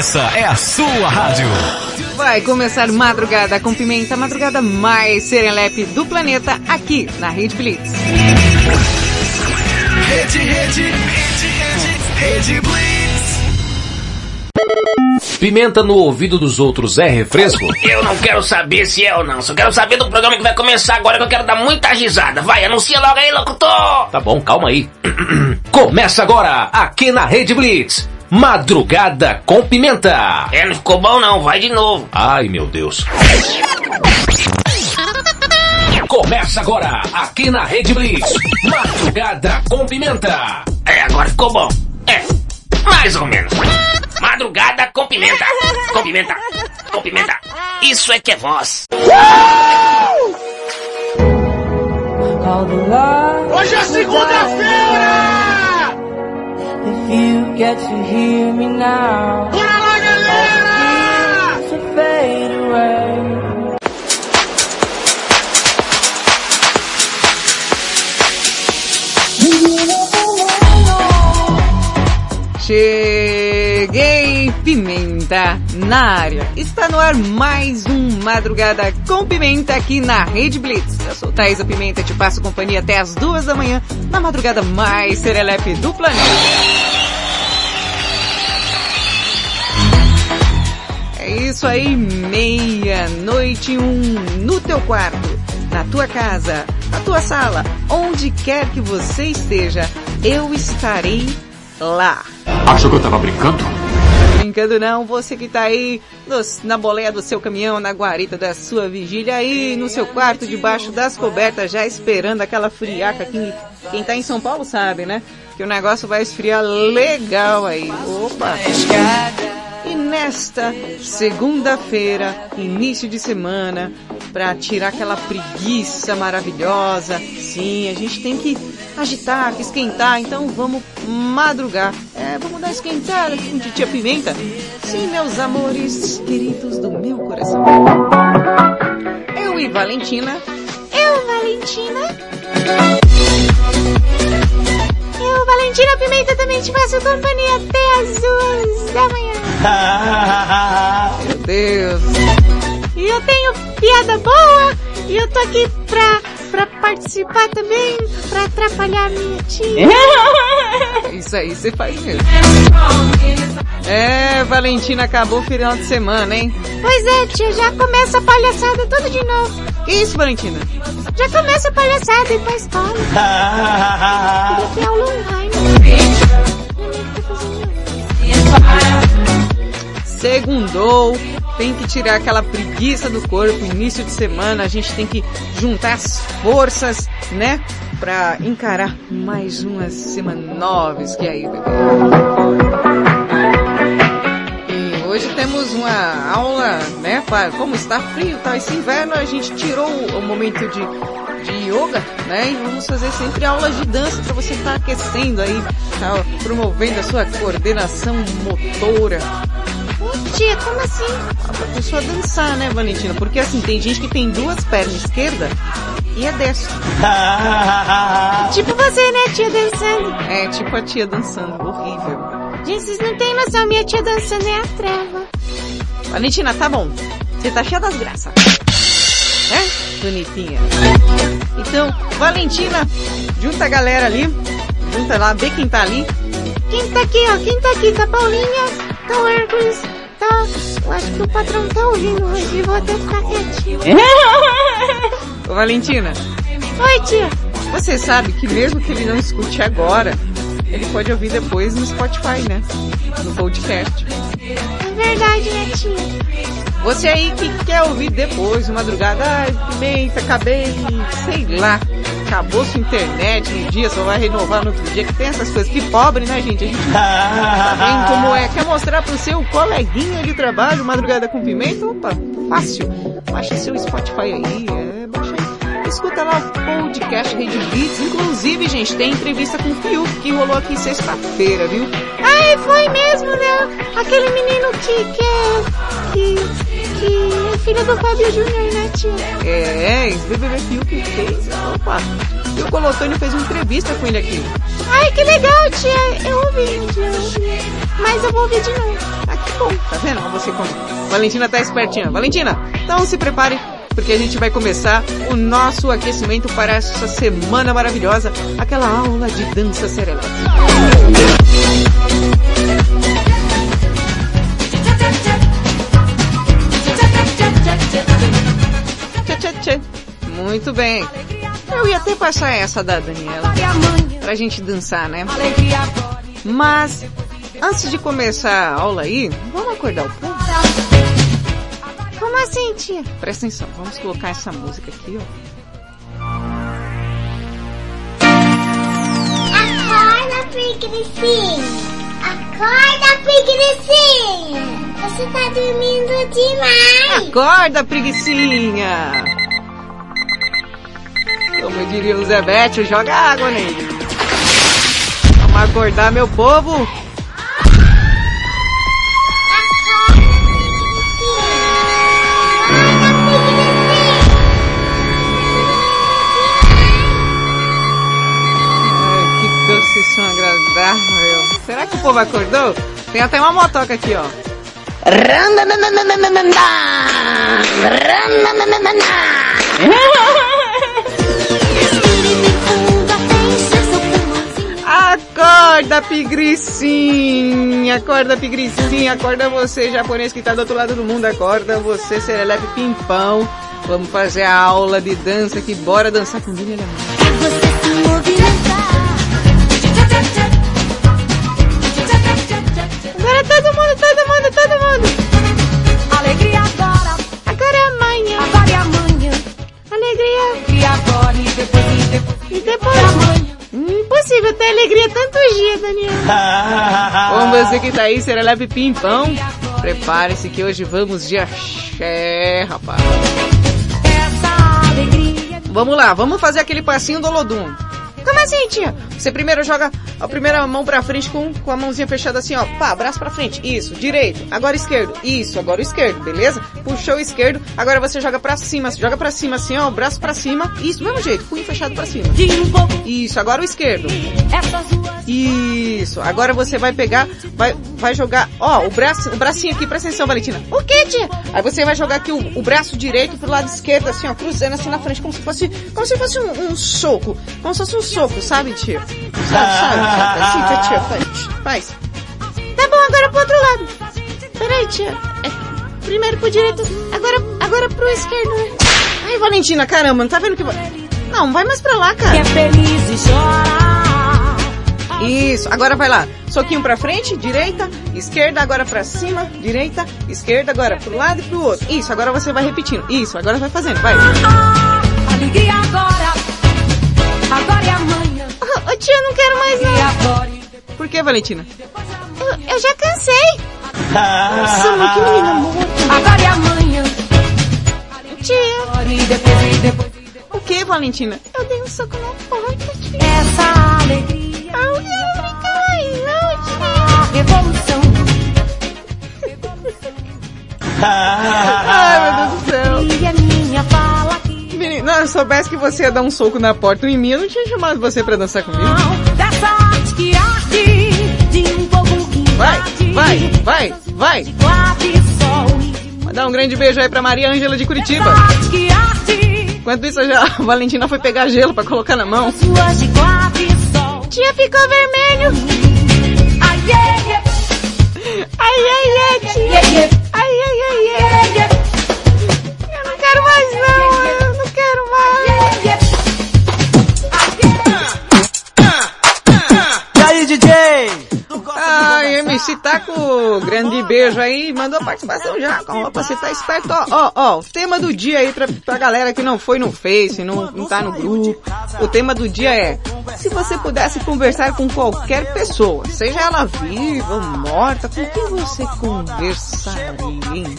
Essa é a sua rádio. Vai começar madrugada com pimenta, a madrugada mais serelepe do planeta, aqui na Rede Blitz. Rede, rede, rede, rede, rede Blitz. Pimenta no ouvido dos outros é refresco? Eu não quero saber se é ou não. Só quero saber do programa que vai começar agora que eu quero dar muita risada. Vai, anuncia logo aí, locutor! Tá bom, calma aí. Começa agora, aqui na Rede Blitz. Madrugada com pimenta. É, não ficou bom não, vai de novo. Ai, meu Deus. Começa agora, aqui na Rede Blitz. Madrugada com pimenta. É, agora ficou bom. É, mais ou menos. Madrugada com pimenta. Com pimenta. Com pimenta. Isso é que é voz. Hoje é segunda-feira! If you get to hear me now, Bora to fade away. Cheguei, pimenta na área. Está no ar mais um Madrugada com Pimenta aqui na Rede Blitz. Eu sou Thaisa Pimenta, te passo companhia até as duas da manhã na madrugada mais serelepe do planeta. É isso aí, meia-noite um no teu quarto, na tua casa, na tua sala, onde quer que você esteja, eu estarei lá. Achou que eu tava brincando? Brincando não, você que tá aí nos- na boleia do seu caminhão, na guarita da sua vigília, aí no seu quarto, debaixo das cobertas, já esperando aquela friaca aqui. Quem tá em São Paulo sabe, né? Que o negócio vai esfriar legal aí. Opa! E nesta segunda-feira, início de semana, para tirar aquela preguiça maravilhosa, sim, a gente tem que agitar, que esquentar, então vamos madrugar. É, vamos dar esquentada com titia Pimenta. Sim, meus amores queridos do meu coração. Eu e Valentina. Eu, Valentina. Eu, Valentina Pimenta, também te faço companhia até as duas da manhã. Meu Deus. E eu tenho piada boa e eu tô aqui pra, pra participar também, pra atrapalhar a minha tia. Isso aí você faz mesmo. É, Valentina, acabou o final de semana, hein? Pois é, tia, já começa a palhaçada tudo de novo. Que isso, Valentina? Já começa a palhaçada e pra escola. Porque é aula online. Segundou, tem que tirar aquela preguiça do corpo, início de semana, a gente tem que juntar as forças, né? Pra encarar mais umas semanoves que é aí, bebê. E hoje temos uma aula, né? Para, como está frio, tá? Esse inverno a gente tirou o momento de, de yoga, né? E vamos fazer sempre aulas de dança para você estar aquecendo aí, tá? promovendo a sua coordenação motora. Tia, como assim? Pra pessoa dançar, né, Valentina? Porque assim, tem gente que tem duas pernas esquerda e a destra. Tipo você, né, tia dançando? É, tipo a tia dançando, horrível. Gente, vocês não têm noção, minha tia dançando é a treva. Valentina, tá bom. Você tá cheia das graças. É? Bonitinha. Então, Valentina, junta a galera ali. Junta lá, vê quem tá ali. Quem tá aqui, ó? Quem tá aqui? Tá Paulinha, tá o Hércules, tá... Eu acho que o patrão tá ouvindo hoje e vou até ficar quietinho. Ô Valentina, Oi, tia. você sabe que mesmo que ele não escute agora, ele pode ouvir depois no Spotify, né? No podcast. É verdade, né, tia? Você aí que quer ouvir depois, de madrugada, ai, pimenta, acabei, sei lá, acabou sua internet no dia, só vai renovar no outro dia, que tem essas coisas. Que pobre, né, gente? A gente tá vendo como é. Quer mostrar pro seu coleguinha de trabalho, madrugada com pimenta? Opa, fácil. Baixa seu Spotify aí, é, baixa aí. Escuta lá o podcast Rede Blitz. Inclusive, gente, tem entrevista com o Fiuk que rolou aqui sexta-feira, viu? Ai, foi mesmo, né? Aquele menino que, que. Que, que é filho do Fábio Júnior, né, tia? É, esse BBB Fiuk fez. Opa, e o Colotônio fez uma entrevista com ele aqui. Ai, que legal, tia. Eu ouvi, tia. Eu ouvi. Mas eu vou ouvir de novo. Aqui, bom. Tá vendo como você come? Valentina tá espertinha. Valentina, então se prepare porque a gente vai começar o nosso aquecimento para essa semana maravilhosa, aquela aula de dança serelepe. Muito bem. Eu ia até passar essa da Daniela pra gente dançar, né? Mas antes de começar a aula aí, vamos acordar o povo? Como assim, tia? Presta atenção, vamos colocar essa música aqui, ó. Acorda, preguicinha. Acorda, preguicinha. Você tá dormindo demais. Acorda, preguicinha! Como diria o Zé Bétio, joga água nele. Vamos acordar, meu povo! Ai, que doce som agradável. Será que o povo acordou? Tem até uma motoca aqui, ó. Acorda, pigricinha! Acorda, pigricinha! Acorda você, japonês que tá do outro lado do mundo! Acorda você, serelepe pimpão! Vamos fazer a aula de dança aqui. Bora dançar com Alemão. Agora todo mundo, todo mundo, todo mundo! Alegria agora, Agora é amanhã. agora e amanhã. Alegria. Alegria agora e depois e depois. E depois? Impossível ter alegria tantos dias, Daniel. Como você que tá aí, serelepe pimpão, prepare-se que hoje vamos de axé, rapaz. Essa alegria. Vamos lá, vamos fazer aquele passinho do Olodum. Como assim, tia? Você primeiro joga a primeira mão pra frente com, com a mãozinha fechada assim, ó. Pá, braço pra frente. Isso, direito. Agora esquerdo. Isso, agora o esquerdo, beleza? Puxou o esquerdo. Agora você joga pra cima. Joga pra cima assim, ó. Braço pra cima. Isso, mesmo jeito. Punho fechado pra cima. Isso, agora o esquerdo. Isso. Agora você vai pegar, vai, vai jogar, ó, o braço, o bracinho aqui, presta atenção, Valentina. O que, tia? Aí você vai jogar aqui o, o braço direito pro lado esquerdo, assim, ó, cruzando assim na frente, como se fosse, como se fosse um, um soco. Como se fosse um soco, sabe, tia? Sabe, sabe? Assim, tia, tia, faz. faz. Tá bom, agora pro outro lado. Peraí, tia. É, primeiro pro direito, agora, agora pro esquerdo. né? Ai, Valentina, caramba, não tá vendo que. Não, vai mais pra lá, Que cara. é feliz e chora. Isso, agora vai lá. Soquinho pra frente, direita, esquerda, agora pra cima, direita, esquerda, agora pro lado e pro outro. Isso, agora você vai repetindo. Isso, agora vai fazendo, vai. Alegria agora. Agora e amanhã. Ô, tia, eu não quero mais não. Por que, Valentina? Eu, eu já cansei. Nossa, mãe, que menina morta. Agora e amanhã. Tia. O que, Valentina? eu dei um soco na porta, tia. Essa alegria. A revolução. Ai, meu Deus do céu. E a minha fala se eu soubesse que você ia dar um soco na porta em mim, eu não tinha chamado você pra dançar comigo. Dessa arte que. De um povo que Vai, vai, vai, vai. Mandar um grande beijo aí pra Maria Ângela de Curitiba. Enquanto isso, já, a Valentina foi pegar gelo pra colocar na mão. Suas de Tia ficou vermelho. Ai, Ai, ai, ai, tia. Ai, ai, ai, ai. Eu não quero mais não, eu não quero mais. E aí, DJ? Ai, MC Taco, grande beijo aí, mandou participação já, com roupa, você tá esperto, ó, ó, ó, o tema do dia aí pra, pra galera que não foi no Face, não, não tá no grupo, o tema do dia é, se você pudesse conversar com qualquer pessoa, seja ela viva ou morta, com quem você conversaria, hein?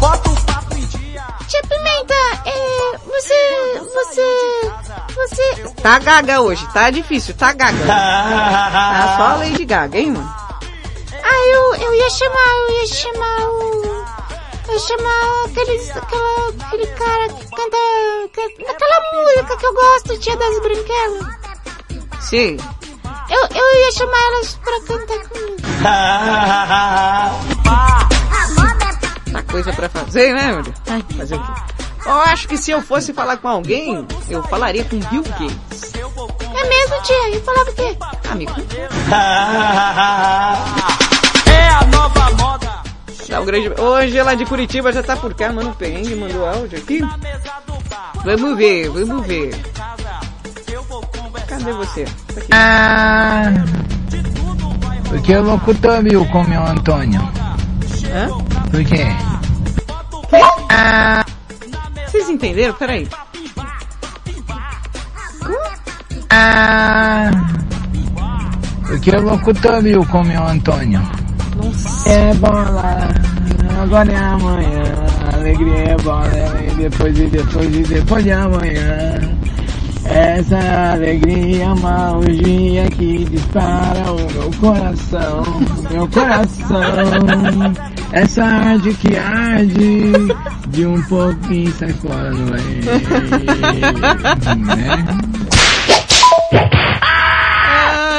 Bota o papo em dia. Tia Pimenta, é, você, você, você, Tá gaga hoje, tá difícil, tá gaga. Tá só a Lady Gaga, hein, mano? Ah, eu, eu ia chamar, eu ia chamar o, eu ia chamar aqueles, aquela, aquele cara que canta, que, aquela música que eu gosto, tia das branquelas. Sim. Eu, eu ia chamar elas pra cantar comigo. coisa pra fazer, né, meu Deus? Ai, fazer o quê? Eu acho que se eu fosse falar com alguém, eu falaria com Bill Gates. É mesmo, tia? E falava o quê? Amigo, É a nova moda. dá um grande... Hoje ela de Curitiba já tá por cá, mano, Perrengue mandou áudio aqui. Vamos ver, vamos ver. Cadê você? Tá aqui. Ah, porque o locutor viu com o meu Antônio. Hã? Por quê? Vocês entenderam? Peraí. Ah, porque o locutor viu com o meu Antônio. Nossa. É bola, agora é amanhã. Alegria é bola, e depois e depois e depois de amanhã. Essa alegria, magia que dispara o meu coração, meu coração. Essa arde que arde, de um pouquinho sai fora ar. Né?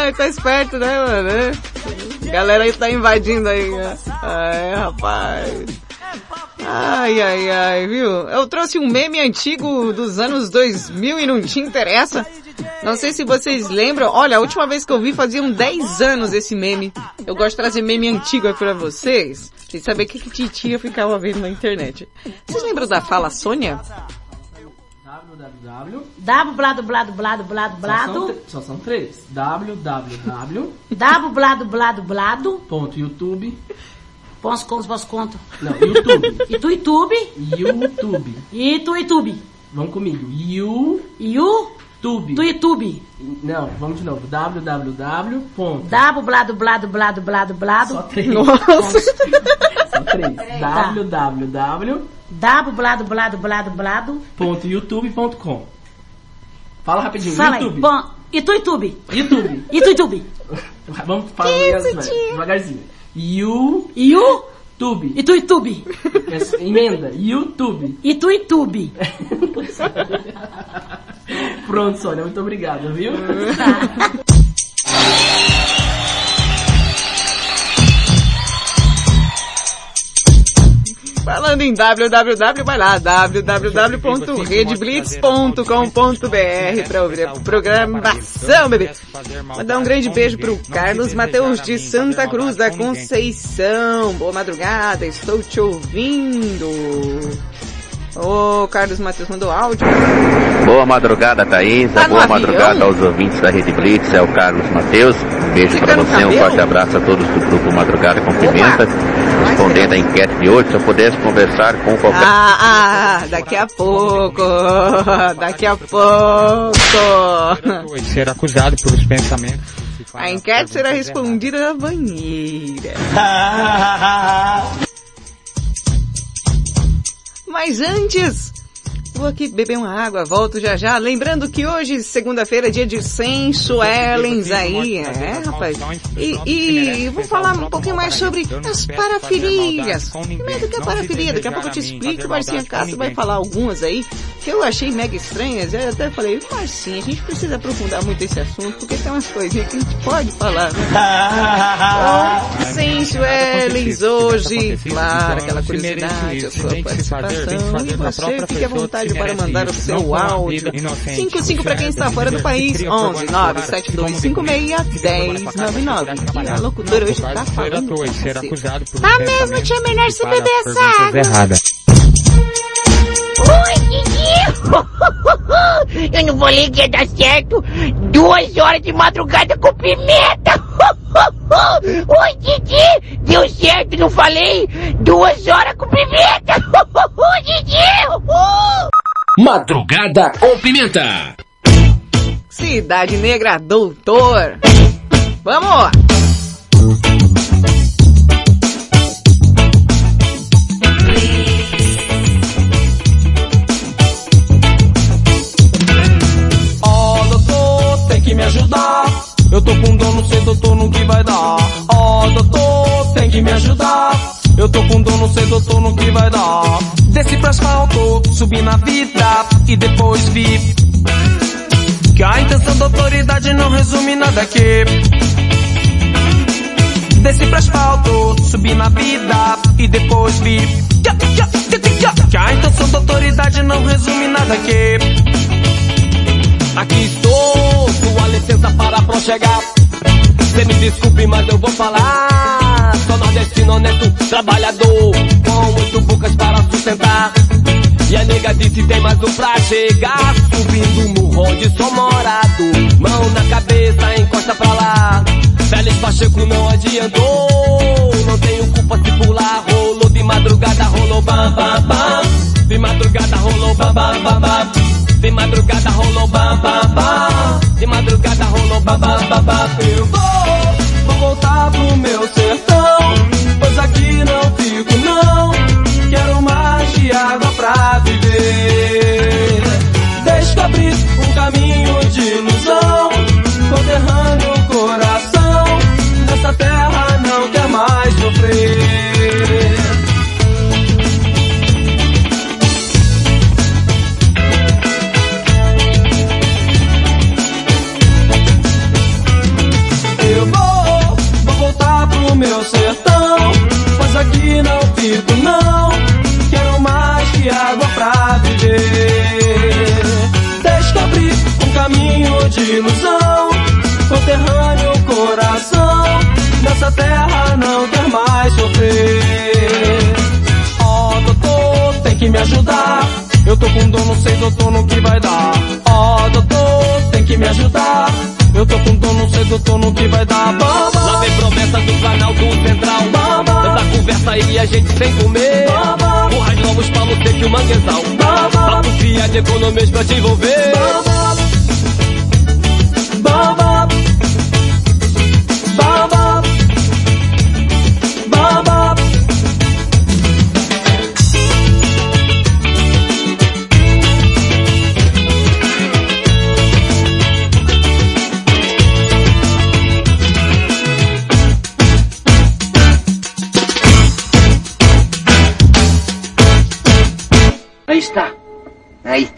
Ai, tá esperto, né, mano? né? Galera aí tá invadindo aí? Ai, rapaz. Ai, ai, ai, viu? Eu trouxe um meme antigo dos anos 2000 e não te interessa. Não sei se vocês lembram. Olha, a última vez que eu vi faziam 10 anos esse meme. Eu gosto de trazer meme antigo aí pra vocês. Sem saber o que, que titia ficava vendo na internet. Vocês lembram da Fala Sônia? www. Dabo, blado, blado, blado, blado, Só são, blado. só são três. www.youtube. Dabo, blado, blado, blado. Posso conto, posso conto. Não, YouTube. E tu, YouTube. YouTube. E tu, YouTube. Vamos comigo. You. E o Tube. tu, YouTube. Não, vamos de novo. www. ponto. Dabo, blado, blado, blado, blado, blado. Só três. Nossa. Só três. Www.youtube.com. Dabo, blado, blado, blado, blado. Fala rapidinho. Fala aí. YouTube. Bom, e tu, YouTube. YouTube. E tu, YouTube. Vamos falar devagarzinho. You. E o Tube. e tu, YouTube. Emenda. YouTube. E tu, YouTube. Pronto, Sônia. Muito obrigado, viu? Falando em www, vai lá, www.redblitz.com.br pra ouvir a programação, bebê. Mandar um grande beijo pro Carlos Mateus de Santa Cruz da Conceição. Boa madrugada, estou te ouvindo. Ô, Carlos Mateus mandou áudio. Boa madrugada, Thaísa. Tá Boa madrugada aos ouvintes da Rede Blitz. É o Carlos Matheus. Um beijo Fica para você, um forte abraço a todos do grupo Madrugada com Pimenta. Respondendo a enquete de hoje, se eu pudesse conversar com qualquer Ah, ah, daqui a pouco, daqui a pouco. ser acusado pelos pensamentos. A enquete será respondida na banheira. Mas antes, vou aqui beber uma água, volto já já. Lembrando que hoje, segunda-feira, é dia de Sensuelens aí, é, rapaz. E, e vou falar um pouquinho mais sobre as parafilias. Como é que é parafilia? Daqui a pouco eu te explico. Marcinha Castro vai falar algumas aí que eu achei mega estranhas. Eu até falei, Marcinha, a gente precisa aprofundar muito esse assunto porque tem umas coisinhas que a gente pode falar, né? Então, Sensuelens hoje, claro, aquela curiosidade, a sua participação. E você, fique à vontade para mandar o seu áudio. 55 para quem está fora do país, 11 97256 1099. E a locutora hoje tá falando. Tá mesmo, tia, melhor você beber essa água. errada. Didi! Eu não falei que ia dar certo. Duas horas de madrugada com pimenta! Oi, Didi! Deu certo, não falei? Duas horas com pimenta! Didi! Madrugada com Pimenta. Cidade Negra Doutor. Vamos! Ó, doutor, tem que me ajudar. Eu tô com dor, não sei, doutor, no que vai dar. Ó, doutor, tem que me ajudar. Eu tô com dor, não sei, doutor, no que vai dar. Desci pro asfalto, subi na vida e depois vi que a intenção da autoridade não resume nada aqui. Desci pro asfalto, subi na vida e depois vi que a Essa autoridade não resume nada aqui. Aqui estou, sua licença para prochegar. Cê me desculpe, mas eu vou falar. Nordestino honesto, trabalhador, com oito bocas para sustentar. E a nega disse tem mais um pra chegar. Subindo o morro onde sou morado. Mão na cabeça, encosta pra lá. Félix Pacheco não adiantou. Não tenho culpa se pular. Rolou de madrugada, rolou bam bam bam. De madrugada rolou bam bam bam bam. De madrugada rolou bam bam bam. De madrugada rolou bam bam bam bam. Eu vou, ajudar. Eu tô com dor, não sei, doutor, no que vai dar. Ó, doutor, tem que me ajudar. Eu tô com dor, não sei, doutor, no que vai dar. Baba. Lá vem promessa do canal do Central. Baba. Tanta conversa aí, a gente sem comer. Baba. Porras novos pra você que o manguezal. Baba. Papo fria de economias pra te envolver. Baba.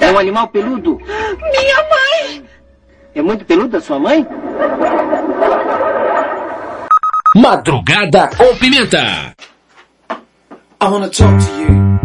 É um animal peludo. Minha mãe! É muito peludo a sua mãe? Madrugada com Pimenta. I want to talk to you.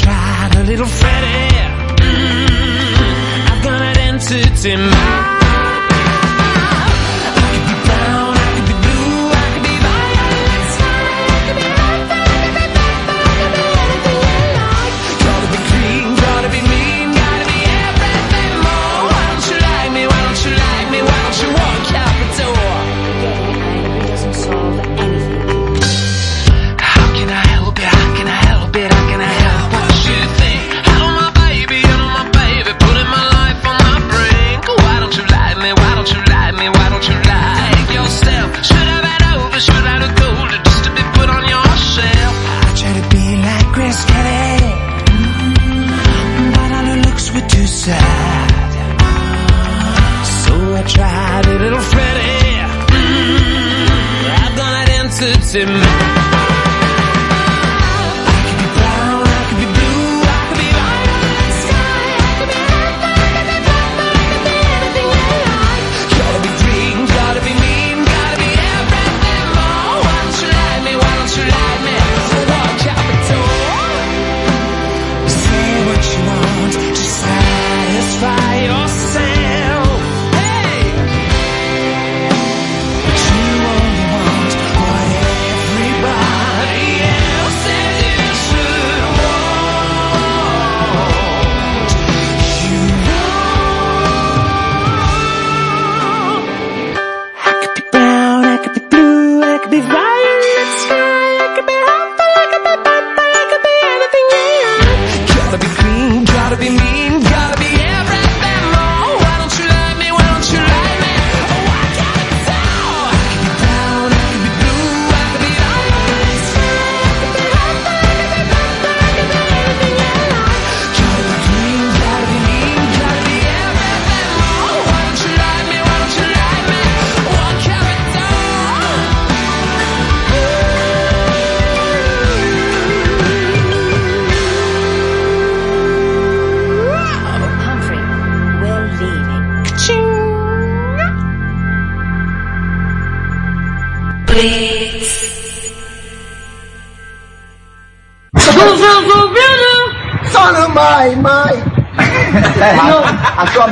Tried a little Freddie. Mm, I've got an entity mind. dancing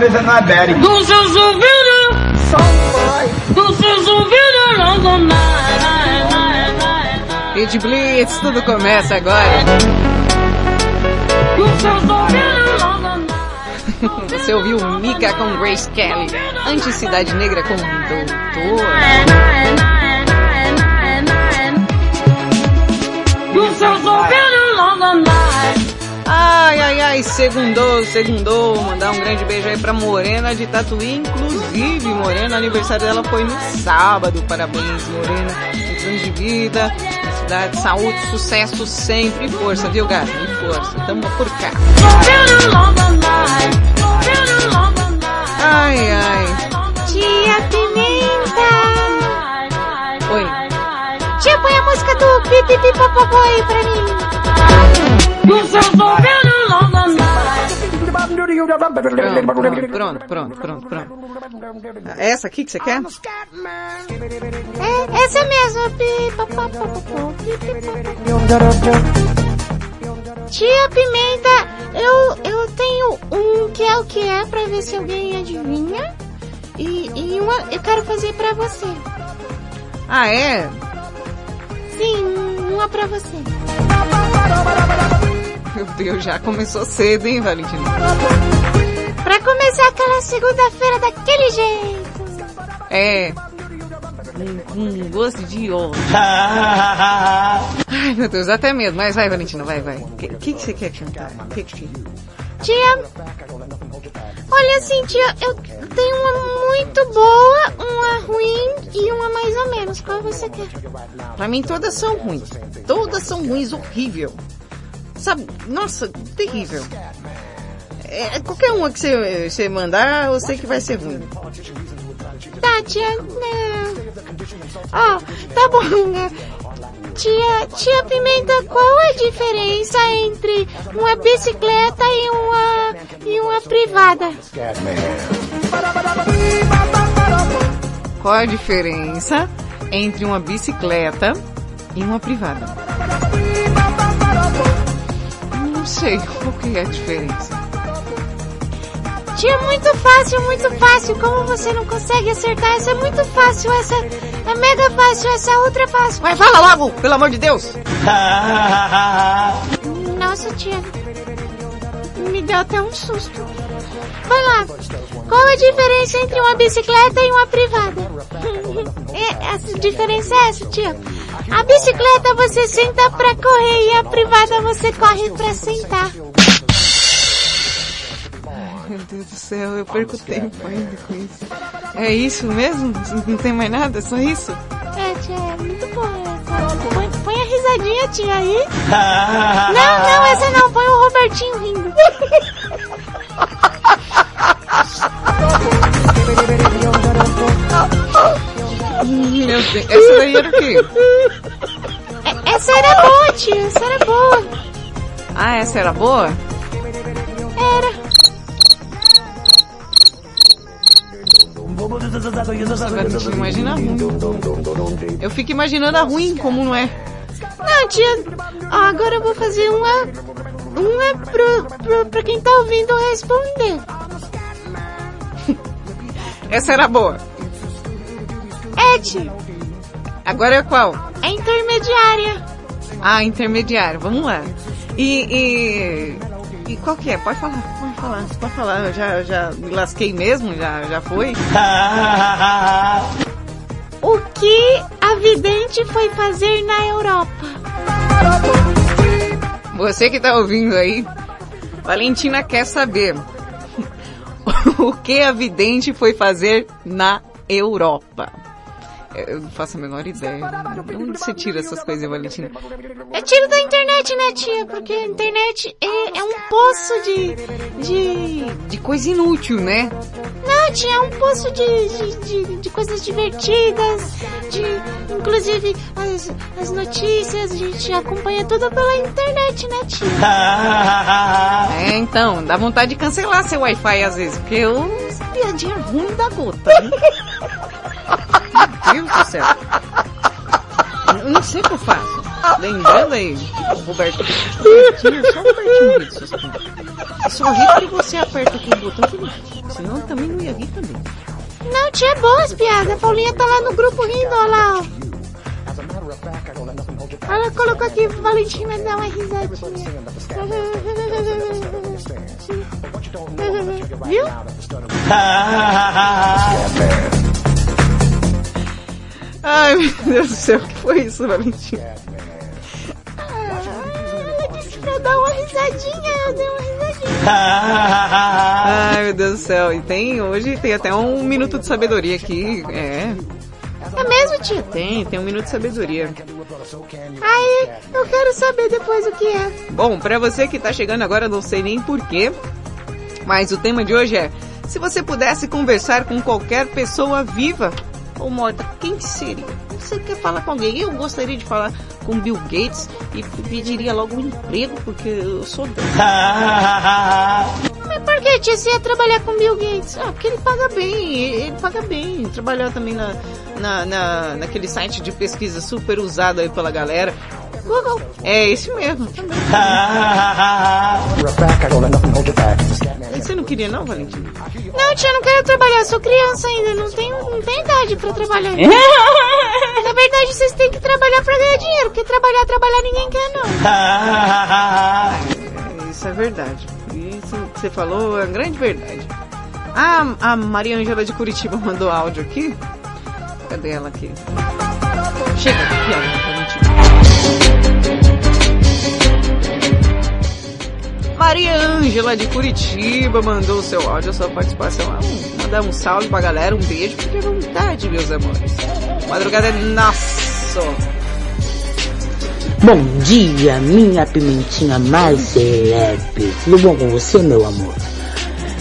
A, a mesa não é Berry. Dos seus ouvidos, Só no mai. dos seus ouvidos, não dou nada. Rede Blitz, tudo começa agora. Você ouviu Mika com Grace Kelly, Anti-Cidade Negra com Doutor. Seus ouvidos, não dou nada. Ai, segundou, segundou. Mandar um grande beijo aí pra Morena de Tatuí. Inclusive, Morena, aniversário dela foi no sábado. Parabéns, Morena. Muitos anos de vida, felicidade, saúde, sucesso sempre. E força, viu, gato? E força. Tamo por cá. Ai, ai. Tia Pimenta. Oi. Tia, põe a música do Pipi Popopó aí pra mim. Dos ouvidos, não dou Pronto, pronto, pronto, pronto, pronto. Essa aqui que você quer? É, essa mesmo. Tia Pimenta, eu, eu tenho um que é o que é pra ver se alguém adivinha. E, e uma eu quero fazer pra você. Ah, é? Sim, uma pra você. Meu Deus, já começou cedo, hein, Valentina? Pra começar aquela segunda-feira daquele jeito. É. Com um gosto de ó. Ai, meu Deus, até medo. Mas vai, Valentina, vai, vai. O que, que, que você quer cantar? Que que... Tia, olha assim, tia, eu tenho uma muito boa, uma ruim e uma mais ou menos. Qual você quer? Pra mim todas são ruins. Todas são ruins, horrível. Nossa, terrível. É, qualquer uma que você, você mandar, eu sei que vai ser ruim. Tá, tia, não. Ó, tá bom, né? Tia, tia Pimenta, qual a diferença entre uma bicicleta e uma, e uma privada? Qual a diferença entre uma bicicleta e uma privada? Não sei qual que é a diferença. Tia, muito fácil, muito fácil. Como você não consegue acertar? Essa é muito fácil, essa é mega fácil, essa é ultra fácil. Mas fala logo, pelo amor de Deus! Nossa, tia. Me deu até um susto. Vai lá. Qual a diferença entre uma bicicleta e uma privada? É, essa diferença é essa, tia. A bicicleta você senta pra correr e a privada você corre pra sentar. Meu Deus do céu, eu perco tempo ainda com isso. É isso mesmo? Não tem mais nada? É só isso? É, tia, é muito essa. Põe, põe a risadinha, tia, aí. Não, não, essa não. Põe o Robertinho rindo. Meu Deus, essa daí era o quê? É, essa era boa, tia. Essa era boa. Ah, essa era boa? Era. Agora imaginar ruim. Eu fico imaginando a ruim, como não é. Não, tia. Ó, agora eu vou fazer uma... Uma pro, pro, pra quem tá ouvindo responder. Essa era boa. É, tia. Agora é qual? É intermediária. Ah, intermediário. Vamos lá. E, e, e qual que é? Pode falar, pode falar, pode falar. Eu já, já me lasquei mesmo, já, já foi. O que a vidente foi fazer na Europa? Você que tá ouvindo aí, Valentina quer saber o que a vidente foi fazer na Europa. Eu não faço a menor ideia. De onde você tira essas coisas, Valentina? É tiro da internet, né, tia? Porque a internet é, é um poço de, de... De coisa inútil, né? Não, tia, é um poço de, de, de, de coisas divertidas, de... Inclusive, as, as notícias, a gente acompanha tudo pela internet, né, tia? É, então, dá vontade de cancelar seu Wi-Fi às vezes, porque eu... Piadinha ruim da gota? Meu Deus do céu. eu não sei o que eu faço. Lembrando aí, Roberto. Só o Robertinho ri dessas coisas. Eu só ri porque você aperta aqui o botão que Senão eu também não ia rir também. Não, tia, é boas piadas. A Paulinha tá lá no grupo rindo, olha lá, ó. Ela colocou aqui, o Valentim vai dar uma risadinha. Viu? Ai, meu Deus do céu, o que foi isso, Valentim? Ela disse pra dar uma risadinha, eu dei uma risadinha. Ai, meu Deus do céu. E tem, hoje tem até um minuto de sabedoria aqui. É. É mesmo, tio? Tem, tem um minuto de sabedoria. Aí, eu quero saber depois o que é. Bom, pra você que tá chegando agora, não sei nem porquê, mas o tema de hoje é: se você pudesse conversar com qualquer pessoa viva ou morta, quem seria? Você quer falar com alguém? Eu gostaria de falar com Bill Gates e pediria logo um emprego, porque eu sou. Mas por que, tia, você ia trabalhar com Bill Gates? Ah, porque ele paga bem, ele paga bem. Trabalhar também na, na, na, naquele site de pesquisa super usado aí pela galera. Google. É esse mesmo. Você não queria não, Valentim? Não, tia, eu não quero trabalhar, sou criança ainda, não tenho, não tenho idade pra trabalhar. Na verdade, vocês têm que trabalhar pra ganhar dinheiro, porque trabalhar, trabalhar ninguém quer não. Isso é verdade. Isso que você falou é uma grande verdade. Ah, a Maria Ângela de Curitiba mandou áudio aqui. Cadê ela aqui? Chega, piada, Maria Ângela de Curitiba mandou seu áudio, a sua participação. Um, mandar um salve pra galera, um beijo, fique à vontade, meus amores. Madrugada é nosso. Bom dia, minha pimentinha mais celebre. Tudo bom com você, meu amor?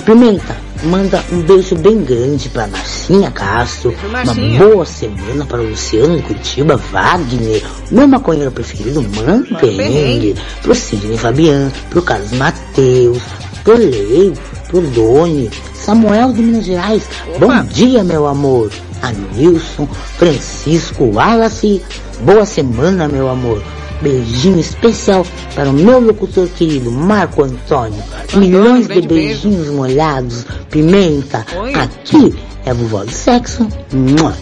Pimenta, manda um beijo bem grande pra Marcinha Castro. Marcinha. Uma boa semana para Luciano Curitiba, Wagner, meu maconheiro preferido, Mano Perrengue. Pro Sidney Fabiano, pro Carlos Mateus, pro Lei, pro Doni, Samuel de Minas Gerais. Bom dia, meu amor. A Nilson, Francisco, Wallace. Boa semana, meu amor. Beijinho especial para o meu locutor querido Marco Antônio. Milhões de beijinhos molhados, pimenta. Aqui é vovó do sexo. Mua.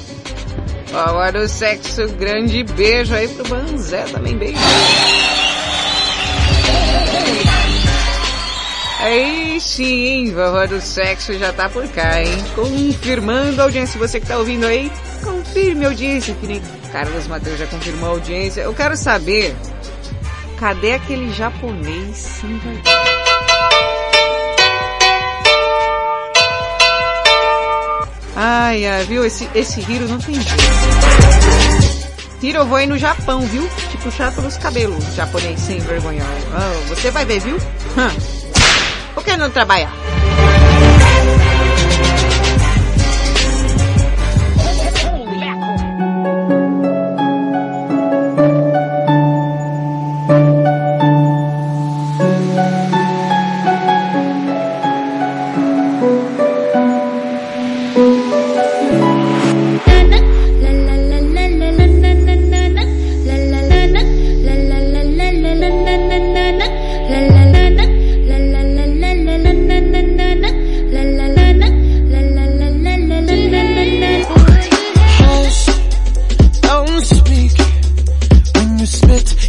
Agora o sexo, grande beijo aí pro Banzé também, beijo. Aí sim, vovó do sexo já tá por cá, hein? Confirmando a audiência. Você que tá ouvindo aí, confirme a audiência, que nem Carlos Mateus já confirmou a audiência. Eu quero saber, cadê aquele japonês vergonha? Ai, ai, viu? Esse, esse Hiro não tem jeito. Hiro, eu vou aí no Japão, viu? Te puxar pelos cabelos, japonês sem vergonha. Ah, você vai ver, viu? Hã. Por que não trabalhar?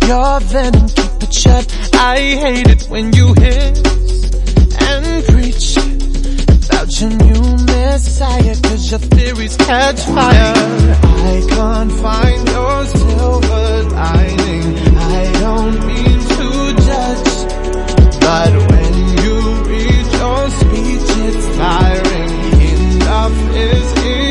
Your venom. Keep it shut. I hate it when you hiss and preach about your new messiah. Cause your theories catch fire. I can't find your silver lining. I don't mean to judge, but when you read your speech, it's tiring. Enough is enough.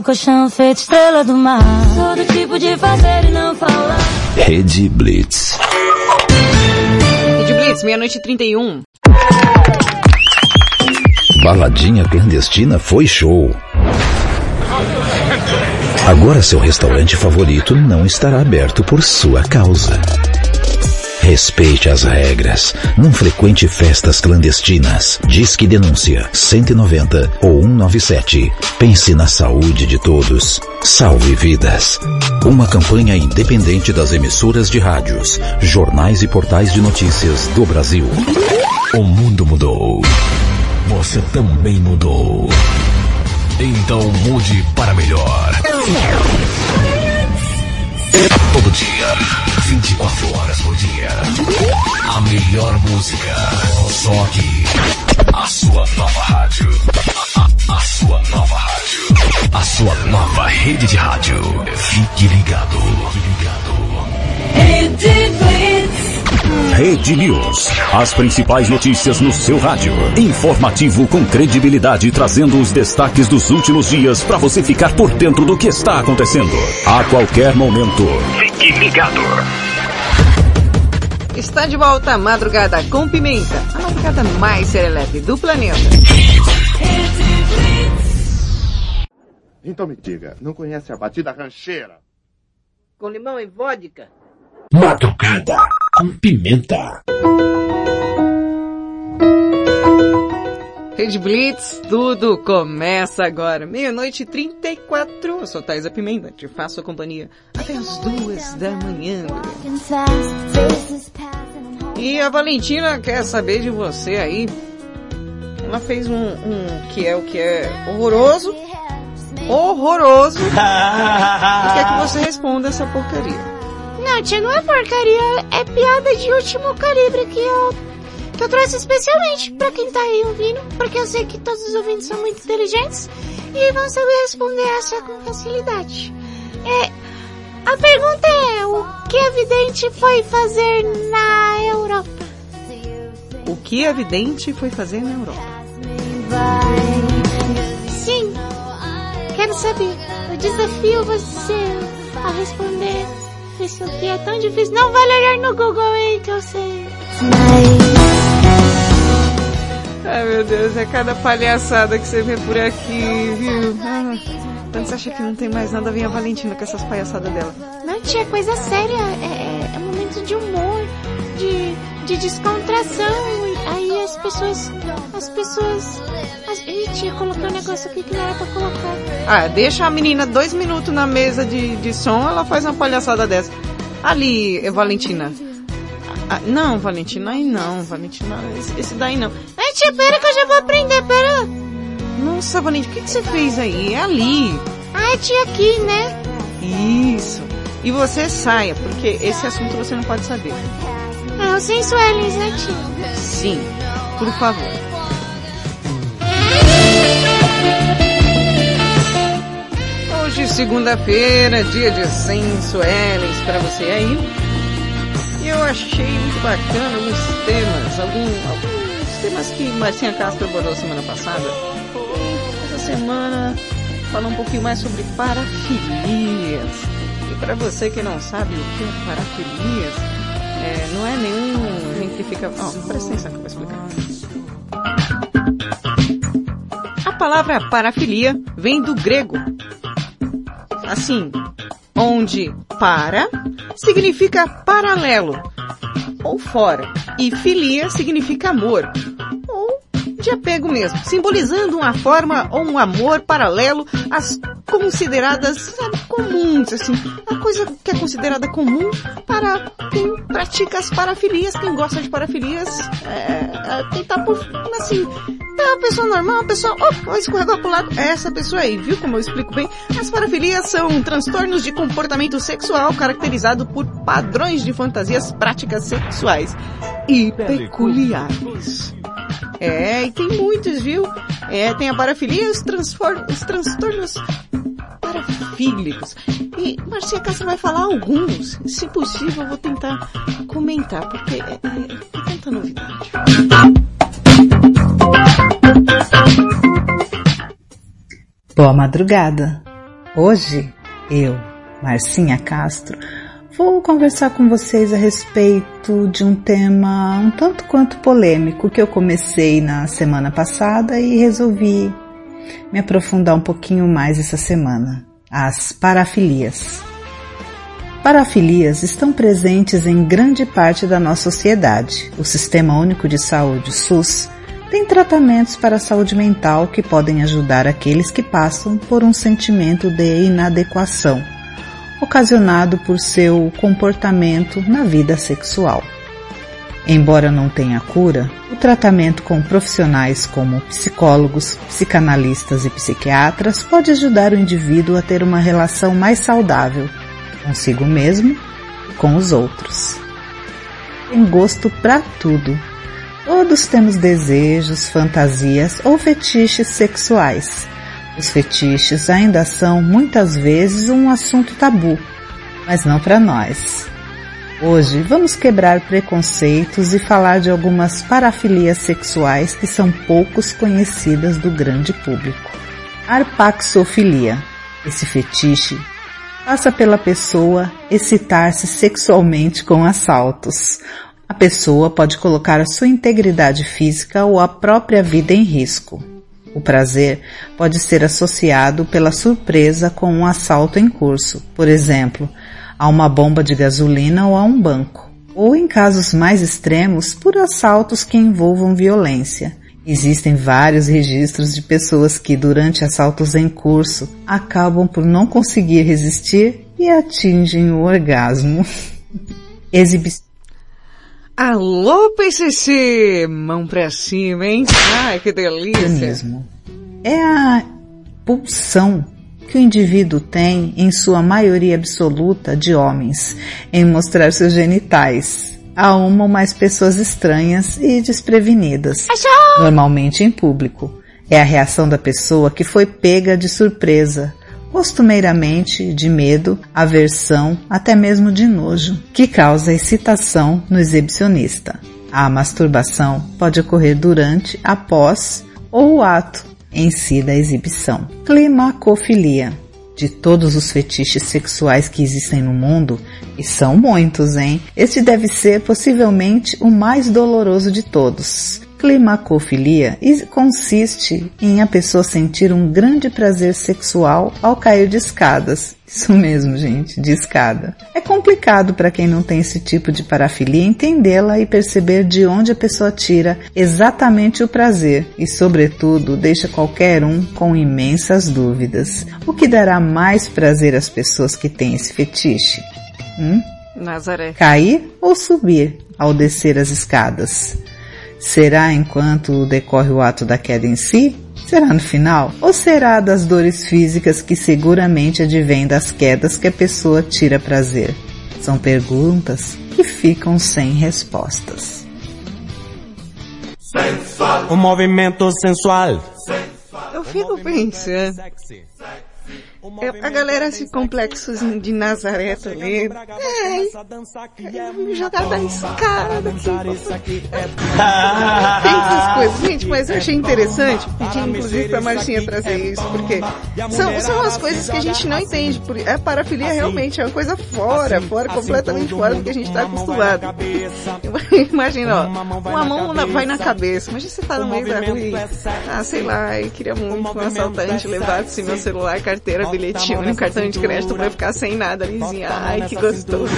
No colchão, feito estrela do mar. Todo tipo de fazer e não falar. Rede Blitz. Rede Blitz, meia-noite e 31. Baladinha clandestina foi show. Agora seu restaurante favorito não estará aberto por sua causa. Respeite as regras. Não frequente festas clandestinas. Disque denúncia 190 ou 197. Pense na saúde de todos. Salve vidas. Uma campanha independente das emissoras de rádios, jornais e portais de notícias do Brasil. O mundo mudou. Você também mudou. Então mude para melhor. Todo dia, 24 horas por dia. A melhor música. Só aqui. A sua nova rádio. A, a- a sua nova rádio. A sua nova rede de rádio. Fique ligado. Fique ligado. Rede News. As principais notícias no seu rádio. Informativo com credibilidade, trazendo os destaques dos últimos dias para você ficar por dentro do que está acontecendo. A qualquer momento. Fique ligado. Está de volta a madrugada com pimenta, a madrugada mais serelepe do planeta. Então me diga, não conhece a batida rancheira? Com limão e vodka? Madrugada com pimenta. Rede Blitz, tudo começa agora. Meia-noite e 34. Eu sou Thaisa Pimenta, te faço a companhia até as duas da manhã. E a Valentina quer saber de você aí. Ela fez um, um que é o que é horroroso. Horroroso. e quer que você responda essa porcaria. Não, tia, não é porcaria, é piada de último calibre que eu, que eu trouxe especialmente pra quem tá aí ouvindo, porque eu sei que todos os ouvintes são muito inteligentes e vão saber responder essa com facilidade. É, a pergunta é, o que a vidente foi fazer na Europa? O que a vidente foi fazer na Europa? Sim, quero saber. Eu desafio você a responder isso aqui é tão difícil. Não vale olhar no Google, hein, que eu sei. Ai meu Deus, é cada palhaçada que você vê por aqui, viu? Ah, quando você acha que não tem mais nada, vem a Valentina com essas palhaçadas dela. Não, tia, coisa séria. É, é, é momento de humor, de, de descontração. Aí as pessoas. As pessoas. As, Ih, tia, coloquei um negócio aqui que não era pra colocar. Ah, deixa a menina dois minutos na mesa de, de som, ela faz uma palhaçada dessa. Ali, eh, Valentina. Ah, não, Valentina, aí não, Valentina, esse, esse daí não. Ai, tia, pera que eu já vou aprender, pera. Nossa, Valentina, o que, que você fez aí? É ali. Ai, tia, aqui, né? Isso. E você saia, porque esse assunto você não pode saber. Ah, o sensualis, né, tia? Sim, por favor. Hoje, segunda-feira, dia de sensuelis para você aí. E eu achei muito bacana alguns temas, algum, alguns temas que Marcinha Castro abordou semana passada. E essa semana falar um pouquinho mais sobre parafilias. E para você que não sabe o que é parafilias, é, não é nenhum gentrifica... Oh, presta atenção que eu vou explicar. A palavra parafilia vem do grego. Assim, onde para significa paralelo ou fora e filia significa amor de apego mesmo, simbolizando uma forma ou um amor paralelo às consideradas sabe, comuns, assim, a coisa que é considerada comum para quem pratica as parafilias, quem gosta de parafilias, é, é, quem tá por, assim, é uma pessoa normal, uma pessoa, oh, escorregou pro lado, é essa pessoa aí, viu como eu explico bem? As parafilias são transtornos de comportamento sexual caracterizado por padrões de fantasias práticas sexuais e peculiares. É, e tem muitos, viu? É, tem a parafilia e os, os transtornos parafílicos. E Marcia Castro vai falar alguns. Se possível, eu vou tentar comentar, porque é, é, é tanta novidade. Boa madrugada. Hoje, eu, Marcinha Castro, vou conversar com vocês a respeito de um tema um tanto quanto polêmico que eu comecei na semana passada e resolvi me aprofundar um pouquinho mais essa semana. As parafilias. Parafilias estão presentes em grande parte da nossa sociedade. O Sistema Único de Saúde, SUS, tem tratamentos para a saúde mental que podem ajudar aqueles que passam por um sentimento de inadequação, ocasionado por seu comportamento na vida sexual. Embora não tenha cura, o tratamento com profissionais como psicólogos, psicanalistas e psiquiatras pode ajudar o indivíduo a ter uma relação mais saudável consigo mesmo e com os outros. Tem gosto para tudo. Todos temos desejos, fantasias ou fetiches sexuais. Os fetiches ainda são muitas vezes um assunto tabu, mas não para nós. Hoje vamos quebrar preconceitos e falar de algumas parafilias sexuais que são poucos conhecidas do grande público. Arpaxofilia. Esse fetiche passa pela pessoa excitar-se sexualmente com assaltos. A pessoa pode colocar a sua integridade física ou a própria vida em risco. O prazer pode ser associado pela surpresa com um assalto em curso, por exemplo, a uma bomba de gasolina ou a um banco, ou em casos mais extremos, por assaltos que envolvam violência. Existem vários registros de pessoas que, durante assaltos em curso, acabam por não conseguir resistir e atingem o orgasmo. Exibição. Alô, PCC! Mão pra cima, hein? Ai, que delícia! É a pulsão que o indivíduo tem, em sua maioria absoluta de homens, em mostrar seus genitais a uma ou mais pessoas estranhas e desprevenidas, normalmente em público. É a reação da pessoa que foi pega de surpresa, costumeiramente de medo, aversão, até mesmo de nojo, que causa excitação no exibicionista. A masturbação pode ocorrer durante, após ou o ato em si da exibição. Climacofilia. De todos os fetiches sexuais que existem no mundo, e são muitos, hein? Este deve ser possivelmente o mais doloroso de todos. Climacofilia consiste em a pessoa sentir um grande prazer sexual ao cair de escadas. Isso mesmo, gente, de escada. É complicado para quem não tem esse tipo de parafilia entendê-la e perceber de onde a pessoa tira exatamente o prazer e, sobretudo, deixa qualquer um com imensas dúvidas. O que dará mais prazer às pessoas que têm esse fetiche? Hum? Nazaré. Cair ou subir ao descer as escadas? Será enquanto decorre o ato da queda em si? Será no final? Ou será das dores físicas que seguramente advêm das quedas que a pessoa tira prazer? São perguntas que ficam sem respostas. Um movimento sensual. Eu fico pensando. É, a galera esse complexozinho de Nazaré ali. É, é, jogar da escada aqui. Tem essas coisas. Gente, mas eu achei interessante pedir inclusive pra Marcinha trazer isso, porque são, são as coisas que a gente não entende. A parafilia realmente é uma coisa fora, fora, completamente fora do que a gente tá acostumado. Imagina, ó, uma mão vai na cabeça. Imagina você tá no meio da rua e, ah, sei lá, eu queria muito que um assaltante levasse meu celular, carteira, bilhetinho no cartão de crédito pra ficar sem nada alizinha. Ai, que gostoso.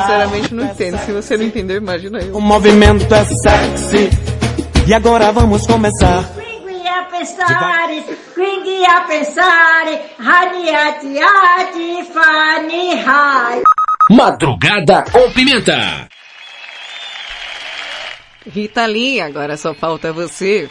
Sinceramente não entendo. Se você não entender, imagina eu. O movimento é sexy. E agora vamos começar. Quindi a pensare, quindi a pensare, ati, fani, hai. Madrugada com pimenta. Rita Lee, agora só falta você.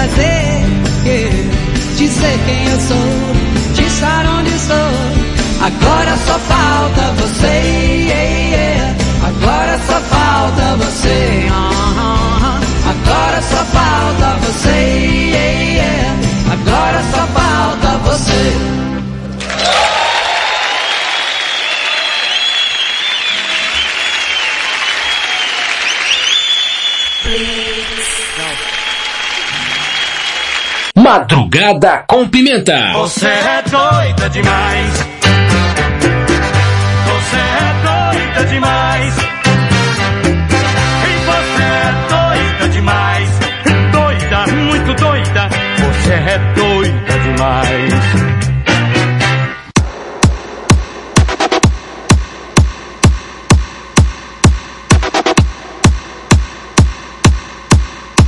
Prazer ser quem eu sou estar onde estou. Agora só falta você. Agora só falta você ah, Agora só falta você Madrugada com Pimenta. Você é doida demais. Você é doida demais. E você é doida demais. Doida, muito doida. Você é doida demais.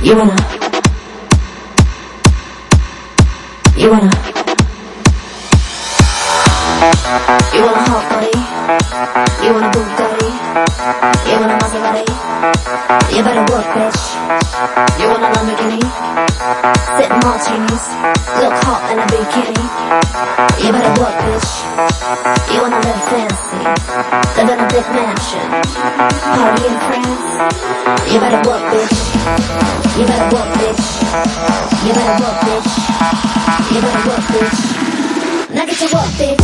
You wanna You wanna You wanna hot body You wanna Bugatti You wanna Maserati You better work bitch. You want a Lamborghini? Sip martinis Look hot in a bikini. You better work bitch. You wanna live fancy? Live in a big mansion. Party in France? You better work bitch. You better work bitch. You better work bitch. You better work bitch. Now get to work bitch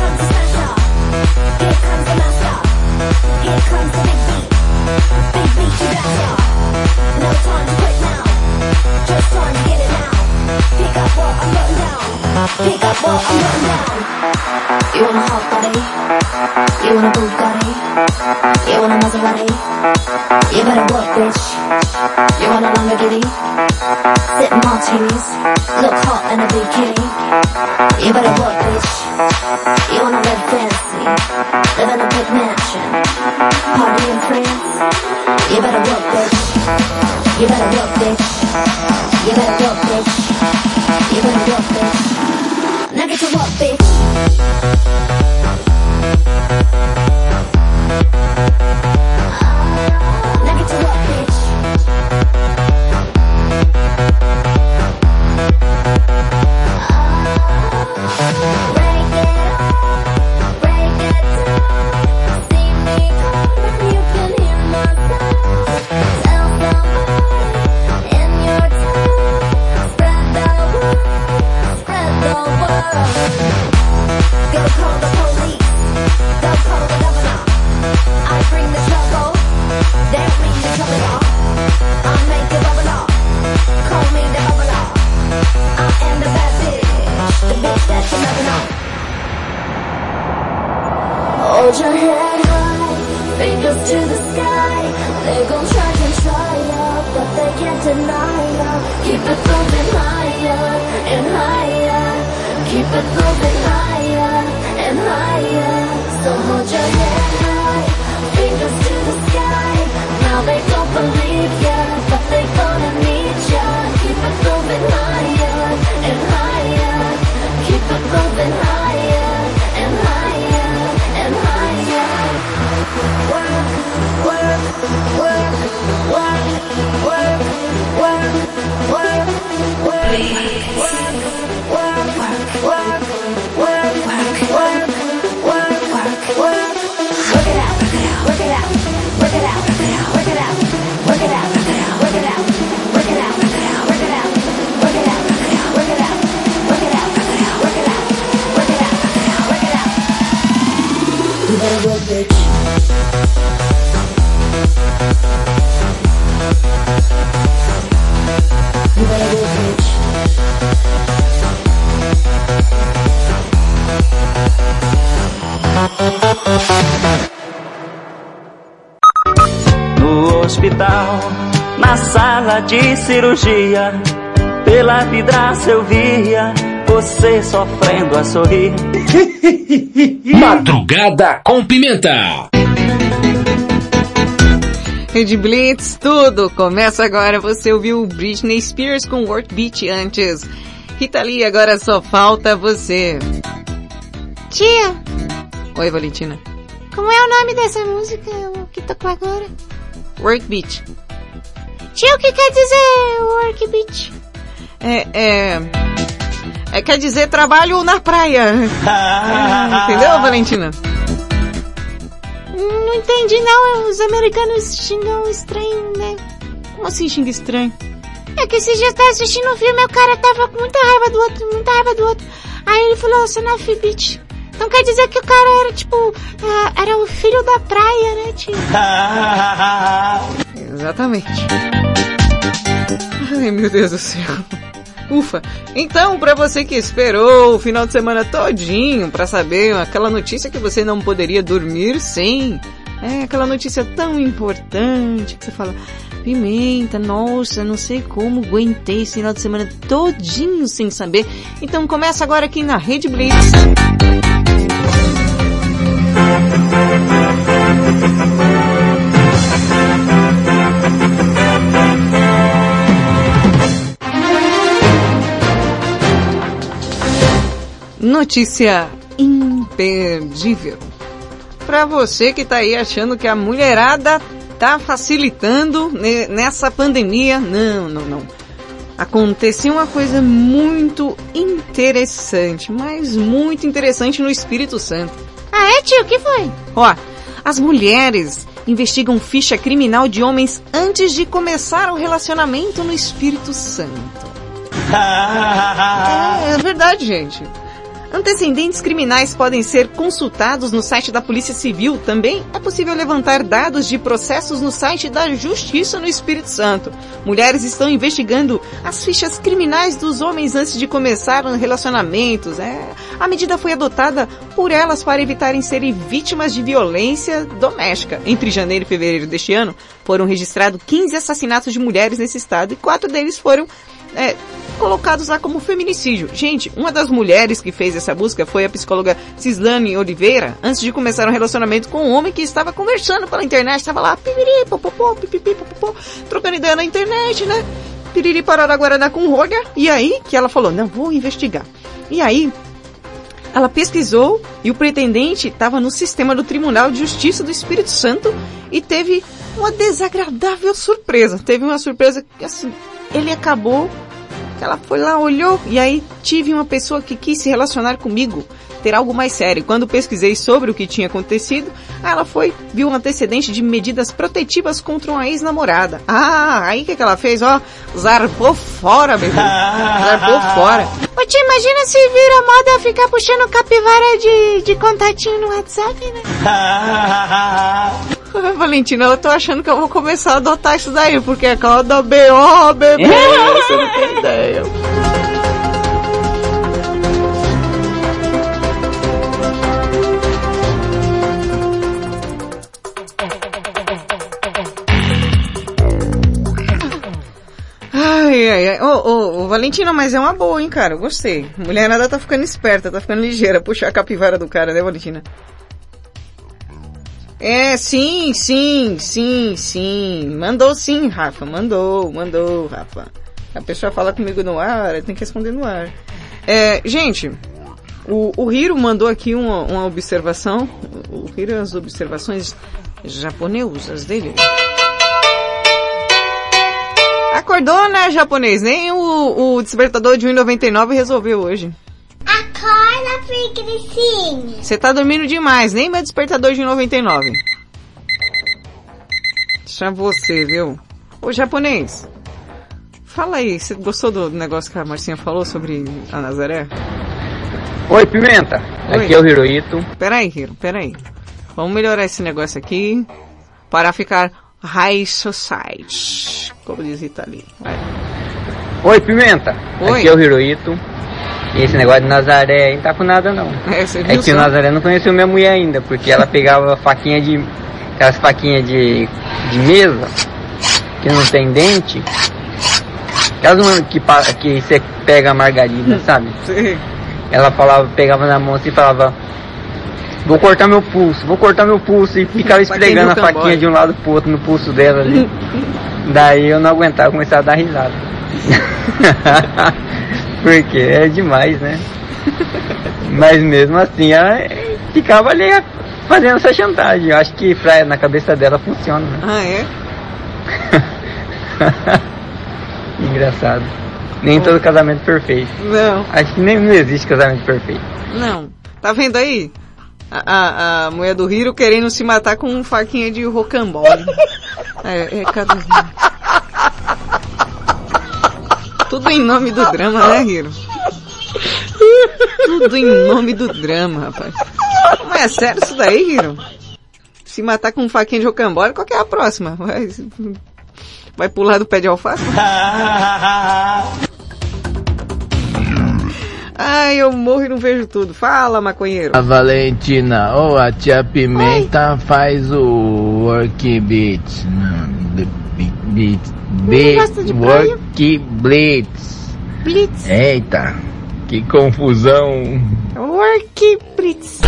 You better work, bitch. You better work, bitch. You better work, bitch. You better work, bitch. Now get to work, bitch. Now get to work, bitch. Go call the police. Bitch. No hospital, na sala de cirurgia, pela vidraça eu via você sofrendo a sorrir. Madrugada com Pimenta. Rede Blitz, tudo começa agora. Você ouviu Britney Spears com Work Beat antes. Rita Lee, agora só falta você. Tia, Oi, Valentina. como é o nome dessa música que tocou agora? Work Beat. Tia, o que quer dizer work beat? É, é... É, quer dizer trabalho na praia. Entendeu, Valentina? Não entendi não, os americanos xingam estranho, né? Como assim xinga estranho? É que esses dias eu tava assistindo um filme e o cara tava com muita raiva do outro, muita raiva do outro. Aí ele falou, você não quer dizer que o cara era tipo, ah, era o filho da praia, né, tio? Exatamente. Ai, meu Deus do céu. Ufa. Então, para você que esperou o final de semana todinho para saber aquela notícia que você não poderia dormir sem, é aquela notícia tão importante que você fala, Pimenta, nossa, não sei como aguentei esse final de semana todinho sem saber. Então começa agora aqui na Rede Blitz. Notícia imperdível. Para você que tá aí achando que a mulherada tá facilitando ne- nessa pandemia, não, não, não. Aconteceu uma coisa muito interessante, mas muito interessante no Espírito Santo. Ah, é, tio? O que foi? Ó, as mulheres investigam ficha criminal de homens antes de começar o relacionamento no Espírito Santo. É, é verdade, gente. Antecedentes criminais podem ser consultados no site da Polícia Civil. Também é possível levantar dados de processos no site da Justiça no Espírito Santo. Mulheres estão investigando as fichas criminais dos homens antes de começar relacionamentos. É, a medida foi adotada por elas para evitarem serem vítimas de violência doméstica. Entre janeiro e fevereiro deste ano, foram registrados 15 assassinatos de mulheres nesse estado e quatro deles foram é, colocados lá como feminicídio. Gente, uma das mulheres que fez essa busca foi a psicóloga Cislane Oliveira, antes de começar um relacionamento com um homem que estava conversando pela internet, estava lá, pipiri, popopó, pipipi, popopó, trocando ideia na internet, né? Piriri parará guaraná com rolha, e aí que ela falou, não, vou investigar. E aí, ela pesquisou e o pretendente estava no sistema do Tribunal de Justiça do Espírito Santo e teve uma desagradável surpresa. Teve uma surpresa que assim, ele acabou, que ela foi lá, olhou e aí tive uma pessoa que quis se relacionar comigo, ter algo mais sério. Quando pesquisei sobre o que tinha acontecido, ela foi, viu um antecedente de medidas protetivas contra uma ex-namorada. Ah, aí o que, que ela fez? Ó, zarpou fora, bebê. zarpou fora. Ô tio, imagina se vira moda ficar puxando capivara de, de contatinho no WhatsApp, né? Valentina, eu tô achando que eu vou começar a adotar isso daí, porque é cada BO, bebê, é. você não tem ideia. Ai, ai, ai. Ô, ô, ô, Valentina, mas é uma boa, hein, cara? Eu gostei. Mulherada tá ficando esperta, tá ficando ligeira. Puxa a capivara do cara, né, Valentina? É, sim, sim, sim, sim. Mandou sim, Rafa. Mandou, mandou, Rafa. A pessoa fala comigo no ar, tem que responder no ar. É, gente, o, o Hiro mandou aqui uma, uma observação. O Hiro, as observações japonesas dele. Acordou, né, japonês? Nem o, o despertador de 1,99 resolveu hoje. Acorda, preguicinha. Você tá dormindo demais, nem meu despertador de 99. Deixa você, viu? Ô, japonês. Fala aí, você gostou do negócio que a Marcinha falou sobre a Nazaré? Oi, Pimenta. Oi. Aqui é o Hiroito. Peraí, Hiro, peraí. Vamos melhorar esse negócio aqui para ficar high society, como diz Itali. Vai. Oi, Pimenta. Oi. Aqui é o Hiroito. E esse negócio de Nazaré aí não tá com nada não. É, É que o só? Nazaré não conheceu minha mulher ainda, porque ela pegava faquinha de. aquelas faquinhas de, de mesa, que não tem dente. Aquelas uma que, que você pega a margarida, sabe? Sim. Ela falava, pegava na mão assim e falava, vou cortar meu pulso, vou cortar meu pulso, e ficava esfregando a faquinha de um lado pro outro no pulso dela ali. Daí eu não aguentava, começava a dar risada. Porque é demais, né? Mas mesmo assim ela ficava ali fazendo essa chantagem. Eu acho que pra, na cabeça dela funciona, né? Ah, é? Engraçado. Nem todo casamento perfeito. Não. Acho que nem não existe casamento perfeito. Não. Tá vendo aí? A, a, a mulher do Hiro querendo se matar com um faquinha de rocambole. É, é cada Tudo em nome do drama, né, Hiro? Tudo em nome do drama, rapaz. Mas é sério isso daí, Hiro? Se matar com um faquinha de rocambole, qual que é a próxima? Vai, vai pular do pé de alface? Ai, eu morro e não vejo tudo. Fala, maconheiro. A Valentina, ou a tia Pimenta faz o work beat. De praia? work blitz. Blitz. Eita, que confusão. Work Blitz.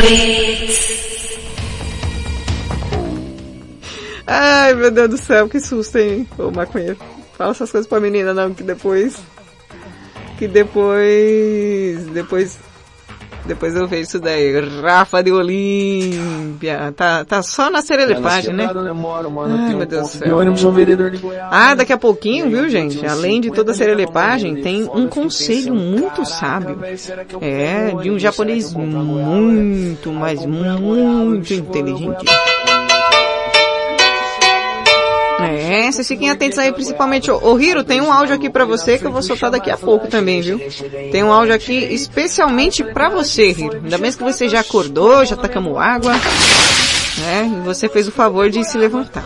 Ai, meu Deus do céu, que susto, hein? Ô, maconheiro. Fala essas coisas pra menina, não, que depois... Que depois... Depois... Depois eu vejo isso daí. Rafa de Olímpia. Tá, tá só na serelepagem, né? Demora, mano. Ai, meu Deus do céu. ônibus vereador de Goiás. Ah, daqui a pouquinho, viu, gente? Além de toda a serelepagem, tem um conselho muito sábio. É, de um japonês muito, mas muito inteligente. É, vocês fiquem atentos aí, principalmente. Ô, Hiro, tem um áudio aqui pra você que eu vou soltar daqui a pouco também, viu? Tem um áudio aqui especialmente pra você, Hiro. Ainda mais que você já acordou, já tacamos água. né? E você fez o favor de se levantar.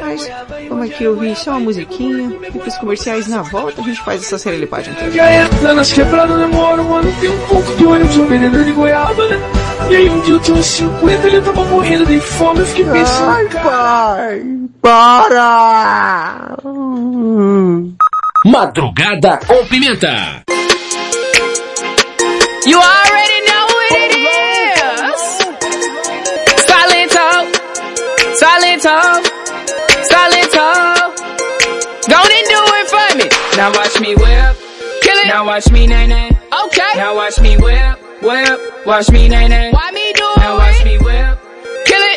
Mas, vamos aqui ouvir só uma musiquinha. Depois comerciais na volta, a gente faz essa serelepagem. Já entra nas quebradas, demora, mano. Tem um pouco de ônibus no vereador de Goiaba, né? E aí um dia eu tinha uns 50, ele tava morrendo de fome, eu fiquei pensando. Ai, pai, para! Madrugada com Pimenta. You already know what it is. Silento, silento, silento. Go and do it for me. Now watch me whip, kill it. Now watch me nay nay. Okay. Now watch me whip, whip. Watch me nay nay. Why me do it? Now watch me whip, kill it.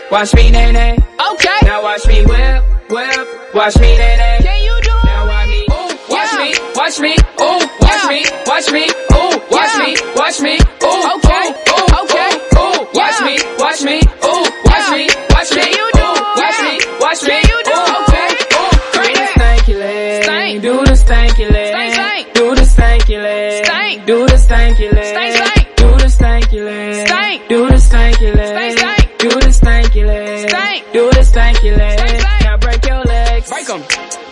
Watch me nay nay. Okay. Now watch me whip, whip. Watch me nay nay. Can you do it? Now watch me, ooh, watch me, watch me, ooh, watch me, watch me, ooh, watch me, watch me, ooh, okay, ooh, okay, ooh, watch me, watch me, ooh, watch me, watch me, you do, watch me, watch me, you do, okay, ooh, do the stanky leg, do the stanky leg, do the stanky leg, do the stanky leg, do the stanky leg, do the stanky leg, stanky do the stanky leg, now break your legs, break 'em.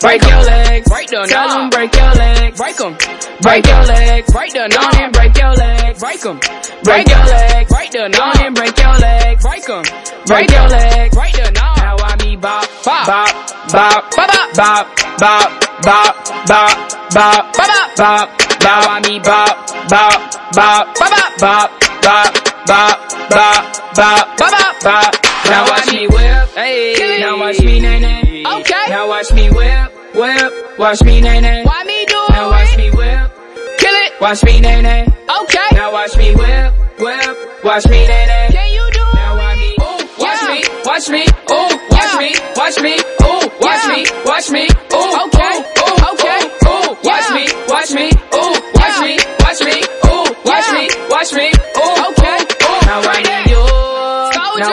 Break your legs, break the Tell them break your legs, break 'em. Break your legs, break the knob and break your legs, break 'em. Break your legs, break the knob and break your legs, break 'em. Break your legs, break the knob. Now I me bop, bop, bop, bop, bop, bop. bop, bop, bop, bop, bop, bop, bop. I mean bop, bop, bop, bop, bop, bop, bop, bop, bop, bop, bop. Now watch me whip, hey. Now watch me nay nay. Okay. Now watch me whip, whip. Watch me nay nay. Why me do it? Now watch me whip. Kill it. Watch me nay nay. Okay. Now watch me whip, whip. Watch me nay nay. Can you do it? Now watch me. Ooh, watch me, watch me. Ooh, watch me, watch me. Ooh, watch me, watch me. Ooh, okay, ooh, okay. Ooh, watch me, watch me. Ooh, watch me, watch me. Ooh, watch me, watch me.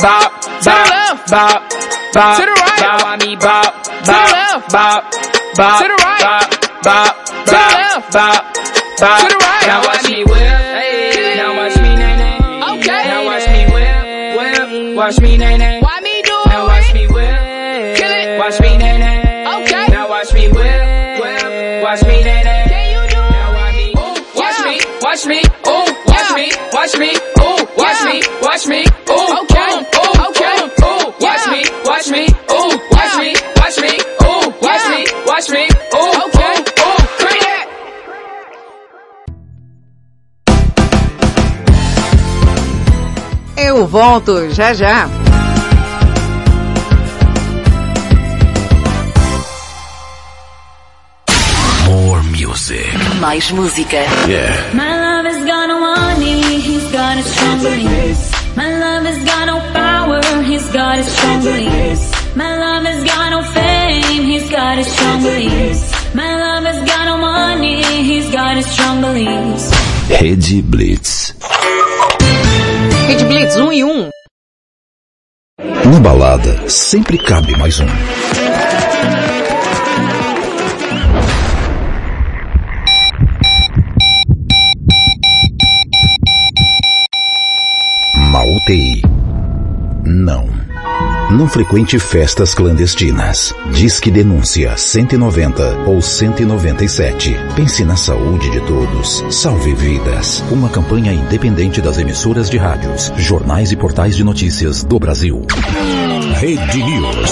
Bop, to the left, Bop, Bop, to the right. Now I mean Bop, Bop, to the left, Bop, Bop, to the right, Bop, Bop, left, Bop, Bop, to the right. Now watch me whip, hey. Now watch me nay nay. Okay. Now watch me whip, whip. Watch me nay nay. Why me do it? Now watch me whip, kill it. Watch me nay nay. Okay. Now watch me whip, whip. Watch me nay nay. Can you do it? Now watch me, ooh, watch me, watch me, ooh, watch me, watch me, ooh, watch me, watch me, ooh, watch me, ooh, okay, ooh, crank that. Eu volto já já. More music. Mais música. Yeah. My love has got no money, he's got his strong beliefs. My love got no power, he's got his strong beliefs. My love got no fame, he's got his strong beliefs. My love has got no money, he's got his strong beliefs. Rede Blitz. Rede Blitz 1 e 1. Na balada, sempre cabe mais um. Na UTI. Não. Não frequente festas clandestinas. Disque denúncia 190 ou 197. Pense na saúde de todos. Salve vidas. Uma campanha independente das emissoras de rádios, jornais e portais de notícias do Brasil. Rede News.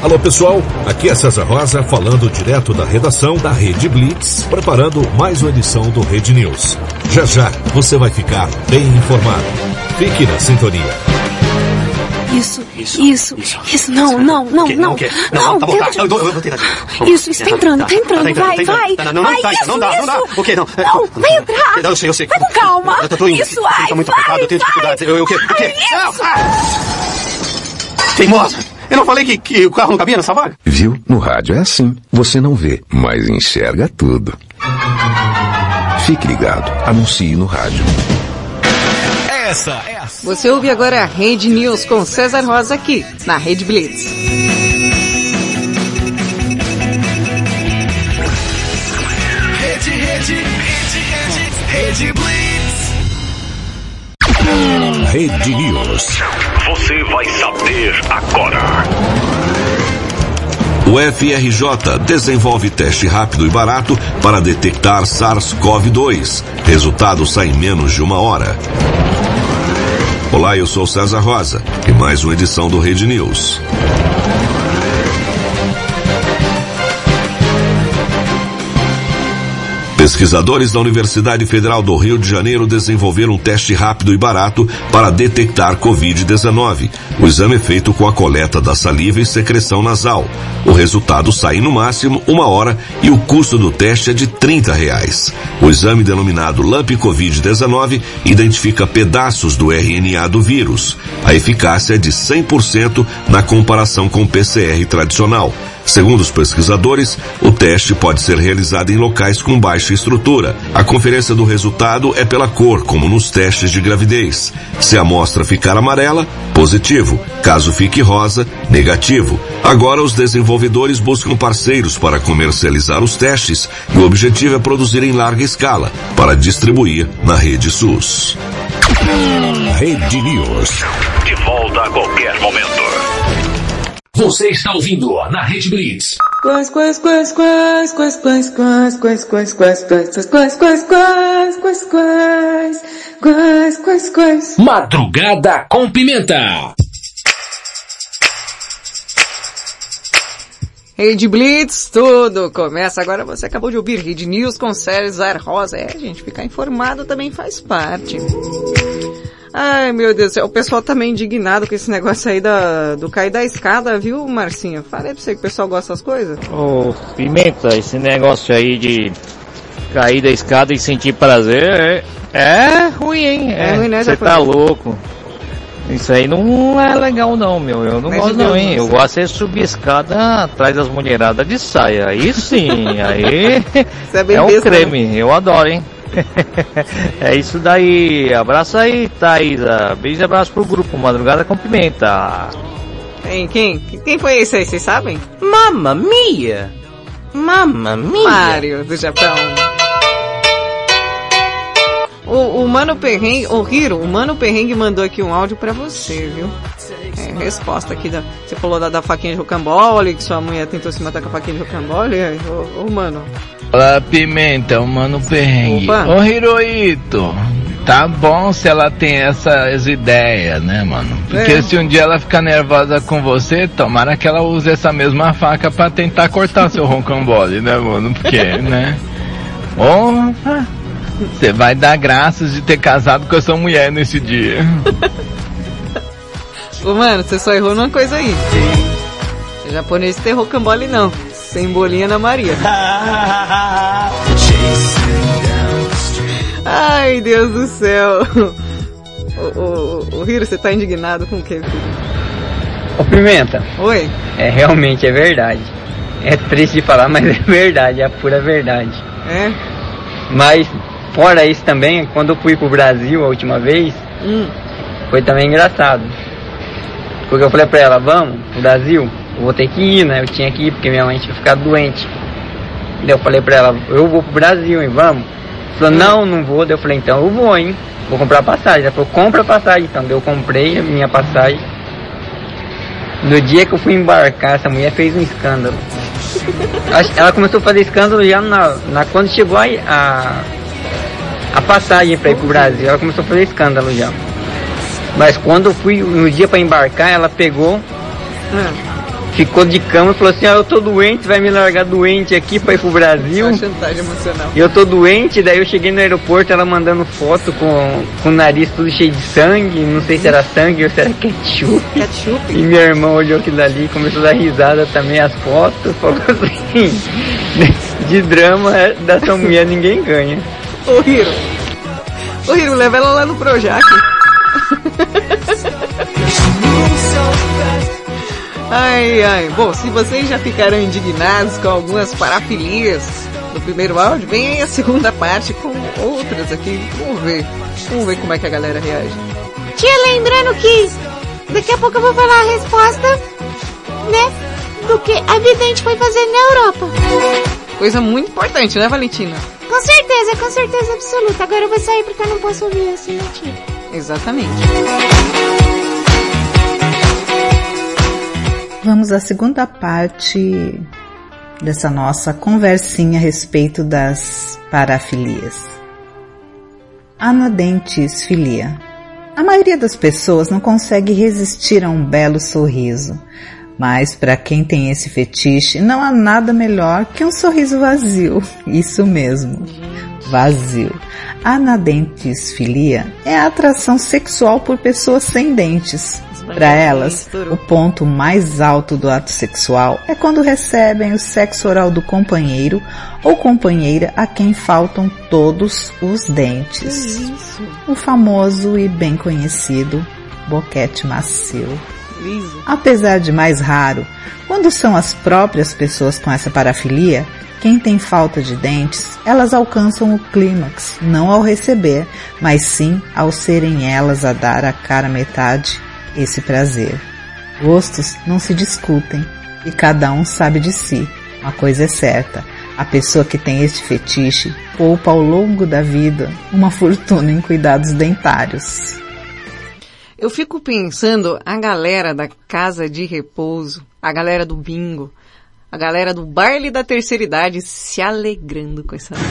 Alô pessoal, aqui é César Rosa falando direto da redação da Rede Blitz, preparando mais uma edição do Rede News. Já já você vai ficar bem informado. Fique na sintonia. Isso, isso, isso, não, não, não, não. Não, tá bom, tá. de- Eu, eu vou tentar de novo. Isso, isso tá entrando, tá entrando, Tá vai, tá vai. Tá, não, não, vai, tá, isso, não dá, não dá. isso. O quê? Não, Não, vai entrar. Não, eu sei, eu sei. Vai com calma. Eu tô indo. Isso, vai, Tá muito apertado, eu tenho dificuldades. Eu, eu, o quê? O quê? Isso. Teimosa! Eu não falei que, que o carro não cabia nessa vaga? Viu? No rádio é assim. Você não vê, mas enxerga tudo. Fique ligado. Anuncie no rádio. Essa é a Você ouve agora a Rede News com César Rosa aqui, na Rede Blitz. Rede, rede, rede, rede, rede Blitz. Rede News. Você vai saber agora. O FRJ desenvolve teste rápido e barato para detectar SARS-CoV-2. Resultado sai em menos de uma hora. Olá, eu sou César Rosa e mais uma edição do Rede News. Pesquisadores da Universidade Federal do Rio de Janeiro desenvolveram um teste rápido e barato para detectar Covid-19. O exame é feito com a coleta da saliva e secreção nasal. O resultado sai no máximo uma hora e o custo do teste é de 30 reais. O exame denominado LAMP Covid-19 identifica pedaços do RNA do vírus. A eficácia é de 100% na comparação com o PCR tradicional. Segundo os pesquisadores, o teste pode ser realizado em locais com baixa estrutura. A conferência do resultado é pela cor, como nos testes de gravidez. Se a amostra ficar amarela, positivo. Caso fique rosa, negativo. Agora os desenvolvedores buscam parceiros para comercializar os testes e o objetivo é produzir em larga escala para distribuir na rede SUS. Rede News. De volta a qualquer momento. Você está ouvindo na Rede Blitz. Quais, quais, quais, quais, quais, quais, quais, quais, quais, quais, quais, quais, quais, quais, quais, quais, quais, quais, quais, quais. Madrugada com pimenta. Rede Blitz, tudo começa agora. Você acabou de ouvir Rede News com César Rosa. É, gente, ficar informado também faz parte. Ai, meu Deus do céu, o pessoal tá meio indignado com esse negócio aí da, do cair da escada, viu, Marcinho? Falei pra você que o pessoal gosta das coisas. Ô, Pimenta, esse negócio aí de cair da escada e sentir prazer é, é ruim, hein? É ruim, né, Você tá louco. Isso aí não é legal não, meu. Eu não Mas gosto não, hein? Eu gosto é subir escada atrás das mulheradas de saia. Aí sim, aí é é um né? creme. Eu adoro, hein? é isso daí. Abraço aí, Thaisa. Beijo e abraço pro grupo Madrugada com Pimenta. Quem, quem? Quem foi esse aí, vocês sabem? Mamma mia! Mamma mia! Mário, do Japão. O, o Mano Perrengue, o Hiro, o Mano Perrengue mandou aqui um áudio pra você, viu? É, resposta aqui da, você falou da, da faquinha de rocambole, que sua mulher tentou se matar com a faquinha de rocambole, é, ô, ô, Mano. Olá, Pimenta, o Mano Perrengue. Opa. Ô, Hiroito, tá bom se ela tem essas ideias, né, mano? Porque É. se um dia ela ficar nervosa com você, tomara que ela use essa mesma faca pra tentar cortar seu roncambole, né, mano? Porque, né? Porra, você vai dar graças de ter casado com essa mulher nesse dia. Ô, Mano, você só errou numa coisa aí. O japonês tem rocambole não, sem bolinha na Maria. Ai, Deus do céu. O, o, o Hiro, você tá indignado com o que, filho? Ô Pimenta, Oi? é realmente é verdade. É triste de falar, mas é verdade, é a pura verdade. É? Mas, fora isso também, quando eu fui pro Brasil a última vez, Hum. foi também engraçado. Porque eu falei pra ela, vamos pro Brasil? Eu vou ter que ir, né? Eu tinha que ir porque minha mãe tinha ficado doente. Daí eu falei pra ela, eu vou pro Brasil, hein? Vamos? Ela falou, não, não vou. Daí eu falei, então eu vou, hein? Vou comprar passagem. Ela falou, compra a passagem. Então daí eu comprei a minha passagem. No dia que eu fui embarcar, essa mulher fez um escândalo. Ela começou a fazer escândalo já na, na quando chegou a, a, a passagem pra ir pro Brasil. Ela começou a fazer escândalo já. Mas quando eu fui no dia pra embarcar, ela pegou, ficou de cama e falou assim, ah, eu tô doente, vai me largar doente aqui pra ir pro Brasil. Uma chantagem emocional. E eu tô doente, daí eu cheguei no aeroporto, ela mandando foto com, com o nariz tudo cheio de sangue, não sei se era sangue ou se era ketchup. Ketchup? E minha irmã olhou aquilo ali começou a dar risada também, as fotos, falou assim, de drama é, dessa mulher ninguém ganha. Ô Hiro. Ô Hiro, leva ela lá no Projac. Ai, ai. Bom, se vocês já ficaram indignados com algumas parafilias do primeiro áudio, vem aí a segunda parte com outras aqui. Vamos ver. Vamos ver como é que a galera reage. Tia, lembrando que daqui a pouco eu vou falar a resposta, né? Do que a vidente foi fazer na Europa. Coisa muito importante, né, Valentina? Com certeza, com certeza absoluta. Agora eu vou sair porque eu não posso ouvir assim, tia? Exatamente. Vamos à segunda parte dessa nossa conversinha a respeito das parafilias. Anadentes filia. A maioria das pessoas não consegue resistir a um belo sorriso, mas para quem tem esse fetiche, não há nada melhor que um sorriso vazio. Isso mesmo, vazio. Anadentes filia é a atração sexual por pessoas sem dentes. Para elas, o ponto mais alto do ato sexual é quando recebem o sexo oral do companheiro ou companheira a quem faltam todos os dentes. O famoso e bem conhecido boquete macio. Liso. Apesar de mais raro, quando são as próprias pessoas com essa parafilia, quem tem falta de dentes, elas alcançam o clímax, não ao receber, mas sim ao serem elas a dar a cara metade esse prazer. Gostos não se discutem e cada um sabe de si. Uma coisa é certa, a pessoa que tem este fetiche poupa ao longo da vida uma fortuna em cuidados dentários. Eu fico pensando a galera da casa de repouso, a galera do bingo, a galera do baile da terceira idade se alegrando com essa.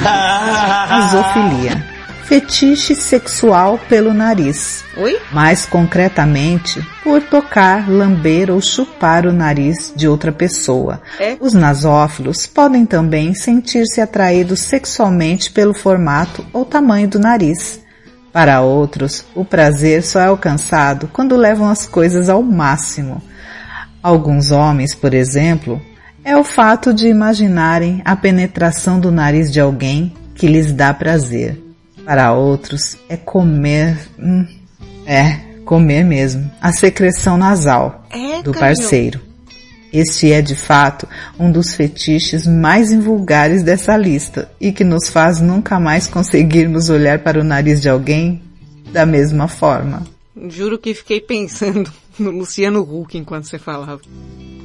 Azofilia. Fetiche sexual pelo nariz. Oi? Mais concretamente, por tocar, lamber ou chupar o nariz de outra pessoa. É? Os nasófilos podem também sentir-se atraídos sexualmente pelo formato ou tamanho do nariz. Para outros, o prazer só é alcançado quando levam as coisas ao máximo. Alguns homens, por exemplo, é o fato de imaginarem a penetração do nariz de alguém que lhes dá prazer. Para outros, é comer, hum, é, comer mesmo, a secreção nasal É, do parceiro. Este é de fato um dos fetiches mais invulgares dessa lista e que nos faz nunca mais conseguirmos olhar para o nariz de alguém da mesma forma. Juro que fiquei pensando no Luciano Huck enquanto você falava.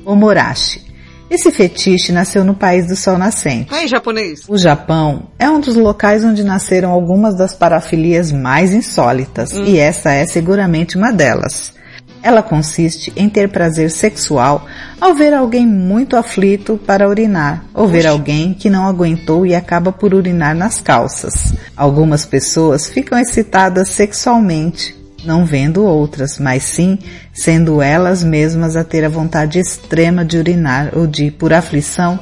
Omorashi. Esse fetiche nasceu no país do sol nascente. Aí, japonês. O Japão é um dos locais onde nasceram algumas das parafilias mais insólitas, e essa é seguramente uma delas. Ela consiste em ter prazer sexual ao ver alguém muito aflito para urinar, ou ver alguém que não aguentou e acaba por urinar nas calças. Algumas pessoas ficam excitadas sexualmente, não vendo outras, mas sim sendo elas mesmas a ter a vontade extrema de urinar ou de, por aflição,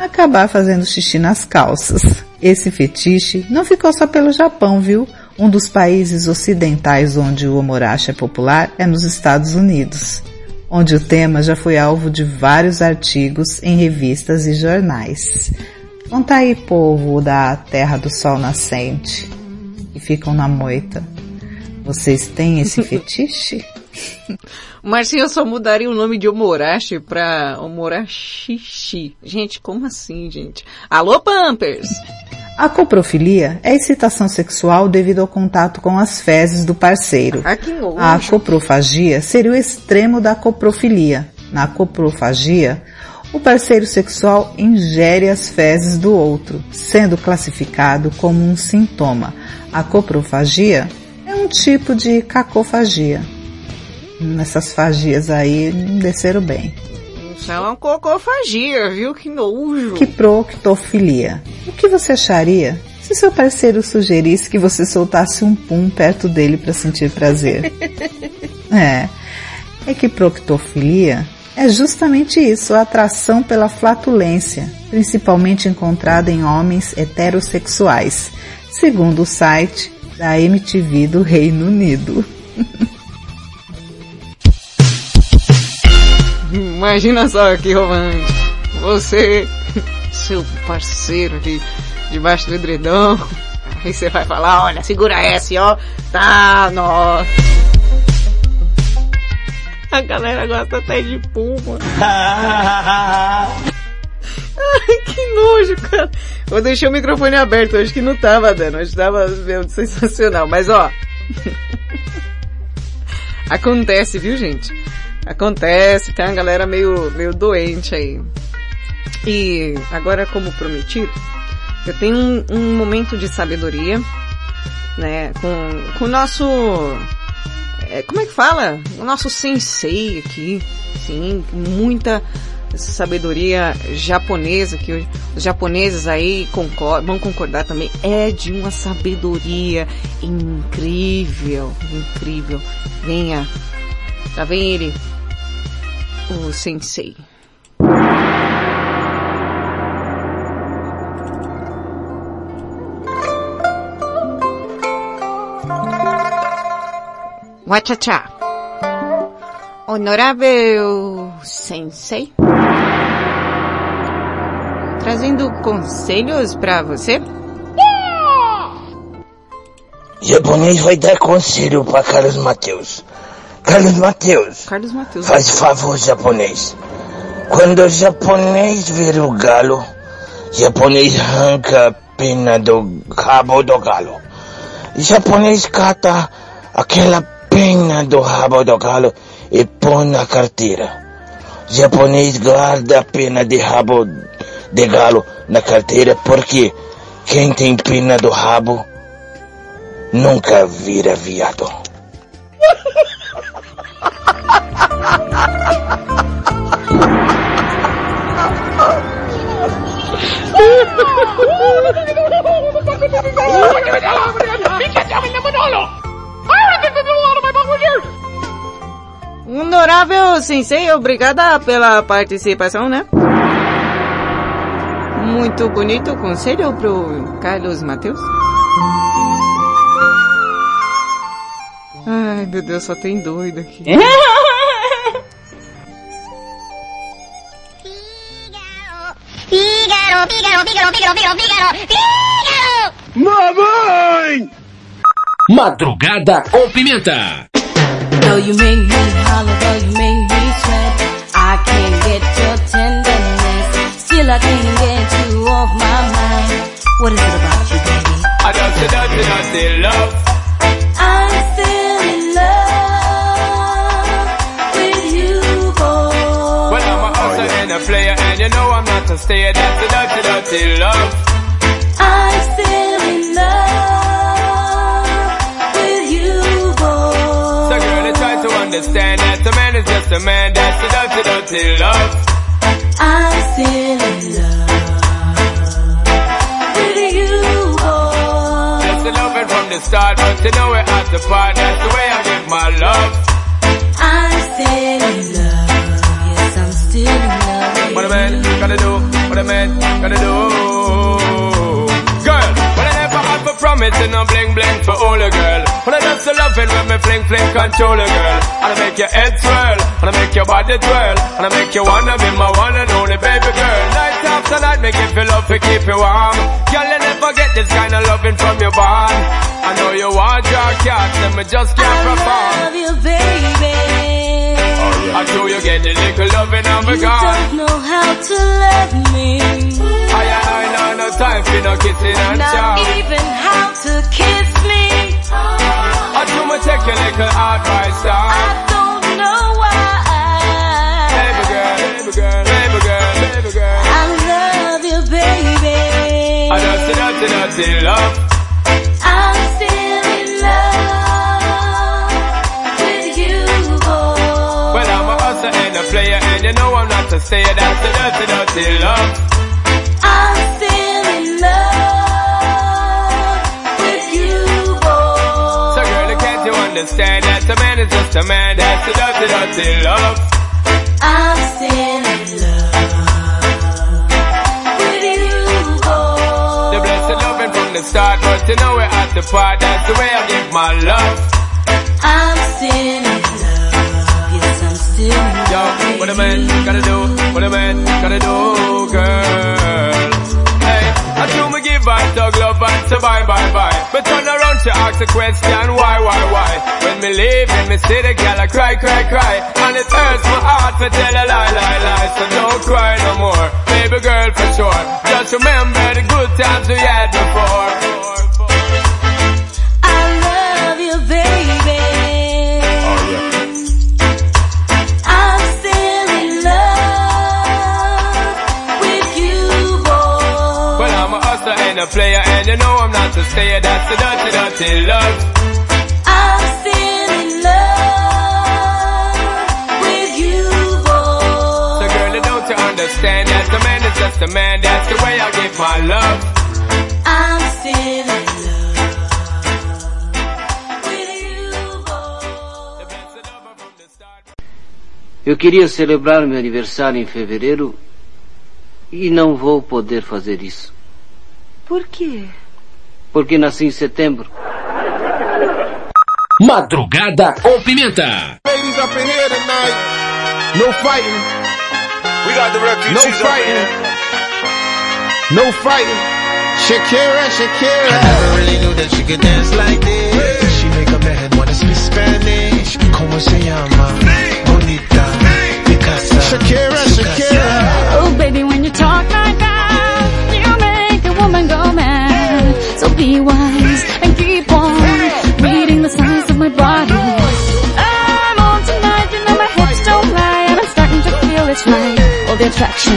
acabar fazendo xixi nas calças. Esse fetiche não ficou só pelo Japão, viu? Um dos países ocidentais onde o omorashi é popular é nos Estados Unidos, onde o tema já foi alvo de vários artigos em revistas e jornais. Conta aí, povo da Terra do Sol Nascente, que ficam na moita. Vocês têm esse fetiche? Marcinho, eu só mudaria o nome de Omorashi pra Omorashishi. Gente, como assim, gente? Alô, Pampers! A coprofilia é excitação sexual devido ao contato com as fezes do parceiro. Ah. A coprofagia seria o extremo da coprofilia. Na coprofagia, o parceiro sexual ingere as fezes do outro, sendo classificado como um sintoma. A coprofagia é um tipo de cacofagia. Essas fagias aí não desceram bem. Isso é uma cocofagia, viu? Que nojo. Que proctofilia. O que você acharia se seu parceiro sugerisse que você soltasse um pum perto dele para sentir prazer? é. É que proctofilia é justamente isso, a atração pela flatulência, principalmente encontrada em homens heterossexuais, segundo o site da MTV do Reino Unido. Imagina só que romântico. Você, seu parceiro de debaixo do edredom. Aí você vai falar, olha, segura essa, ó. Tá, nossa. A galera gosta até de puma. Ai, que nojo, cara. Eu deixei o microfone aberto, hoje que não tava dando, hoje tava meu, sensacional. Mas ó, acontece, viu gente? Acontece, tem uma galera meio, meio doente aí. E agora, como prometido, eu tenho um, um momento de sabedoria, né, com, com nosso, é, como é que fala? O nosso sensei aqui, sim, muita sabedoria japonesa, que os japoneses aí concordam, vão concordar também, é de uma sabedoria incrível, incrível. Venha, já vem ele, o sensei. Wachachá. Honorável Sensei. Trazendo conselhos pra você? Japonês vai dar conselho para Carlos Mateus. Carlos Mateus. Carlos Mateus. Faz favor, japonês. Quando o japonês vira o galo, japonês arranca a pena do rabo do galo. Japonês cata aquela pena do rabo do galo e põe na carteira. Japonês guarda a pena de rabo de galo na carteira porque quem tem pena do rabo nunca vira viado. Honorável Sensei, obrigada pela participação, né? Muito bonito conselho pro Carlos Mateus. Ai, meu Deus, só tem doido aqui. Fígaro, Fígaro, Fígaro, Fígaro, Fígaro, Fígaro, Fígaro! Mamãe! Madrugada com pimenta. Though you make me holler, though you make me sweat, I can't get your tenderness. Still I can't get you off my mind. What is it about you, baby? I love. I'm not a stayer. Dirty, dirty love. I'm still in love with you, boy. So girl, I try to understand that a man is just a man. That's the dirty, dirty love. I'm still in love with you, boy. That's the loving from the start, but you know we're at the part. That's the way I give my love. I'm still in love. Yes, I'm still man gotta do, what a man gotta do. Girl, but I never have a promise and no bling bling for all a girl. But I just love loving when me fling fling control a girl. And I make your head swirl, and I make your body twirl, and I make you wanna be my one and only baby girl. Night after night, make you feel love to keep you warm. Girl, you never get this kind of loving from your bond. I know you want your cat, and me just can't perform. Love you, baby. Until you get the little loving of a You don't know how to love me. I I know no time for no kissing and Not chow. even how to kiss me. I do me take a little advice, I don't know why. Baby girl, baby girl, baby girl, baby girl. I love you, baby. I just a dirty, dirty love. Player, and you know I'm not a stayer. That's the dirty, dirty love. I'm still in love with you, boy. So girl, can't you understand that a man is just a man? That's the dirty, dirty love. I'm still in love with you, boy. The blessed loving from the start, but you know we're at the part. That's the way I give my love. I'm still Yo, what a man gotta do, what a man gotta do, girl. Hey, I do me give I dog love and say bye bye bye. But turn around to ask the question why, why, why. When me leave, when me see the girl I cry, cry, cry. And it hurts my heart to tell a lie, lie, lie. So don't cry no more, baby girl for sure. Just remember the good times we had before. A player, and you know I'm not a stayer. That's the dirty, dirty love. I'm still in love with you, boy. So girl, don't you understand that the man is just a man? That's the way I give my love. I'm still in love with you, boy. Eu queria celebrar meu aniversário em fevereiro e não vou poder fazer isso. Por quê? Porque nasci em setembro. Madrugada com pimenta. Ladies up in here tonight. No fighting. We got the refugees No fighting. No fighting. Shakira, Shakira. I never really knew that she could dance like this. She make a man wanna speak Spanish. Como ¿Cómo se llama? Bonita, Picasa. Shakira, Shakira. All the attraction,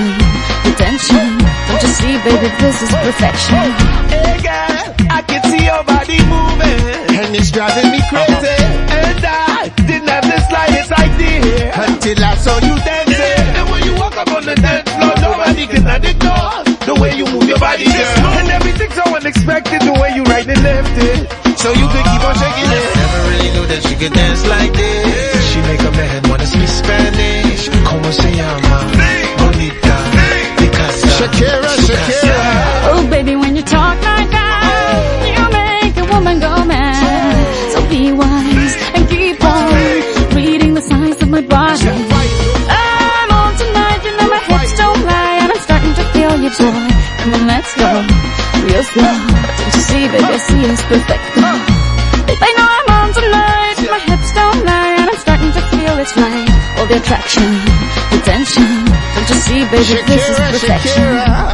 the tension. Don't you see, baby, this is perfection. Hey girl, I can see your body moving, and it's driving me crazy. And I didn't have the slightest idea until I saw you dancing. And when you walk up on the dance floor, nobody can ignore the way you move your body, girl. And everything's so unexpected, the way you right and left it. So you could keep on shaking it. Never really knew that she could dance like baby, I see it's perfect. I know I'm on tonight, my hips don't lie, and I'm starting to feel it's right. All the attraction, the tension. Don't you see, baby, this is perfection.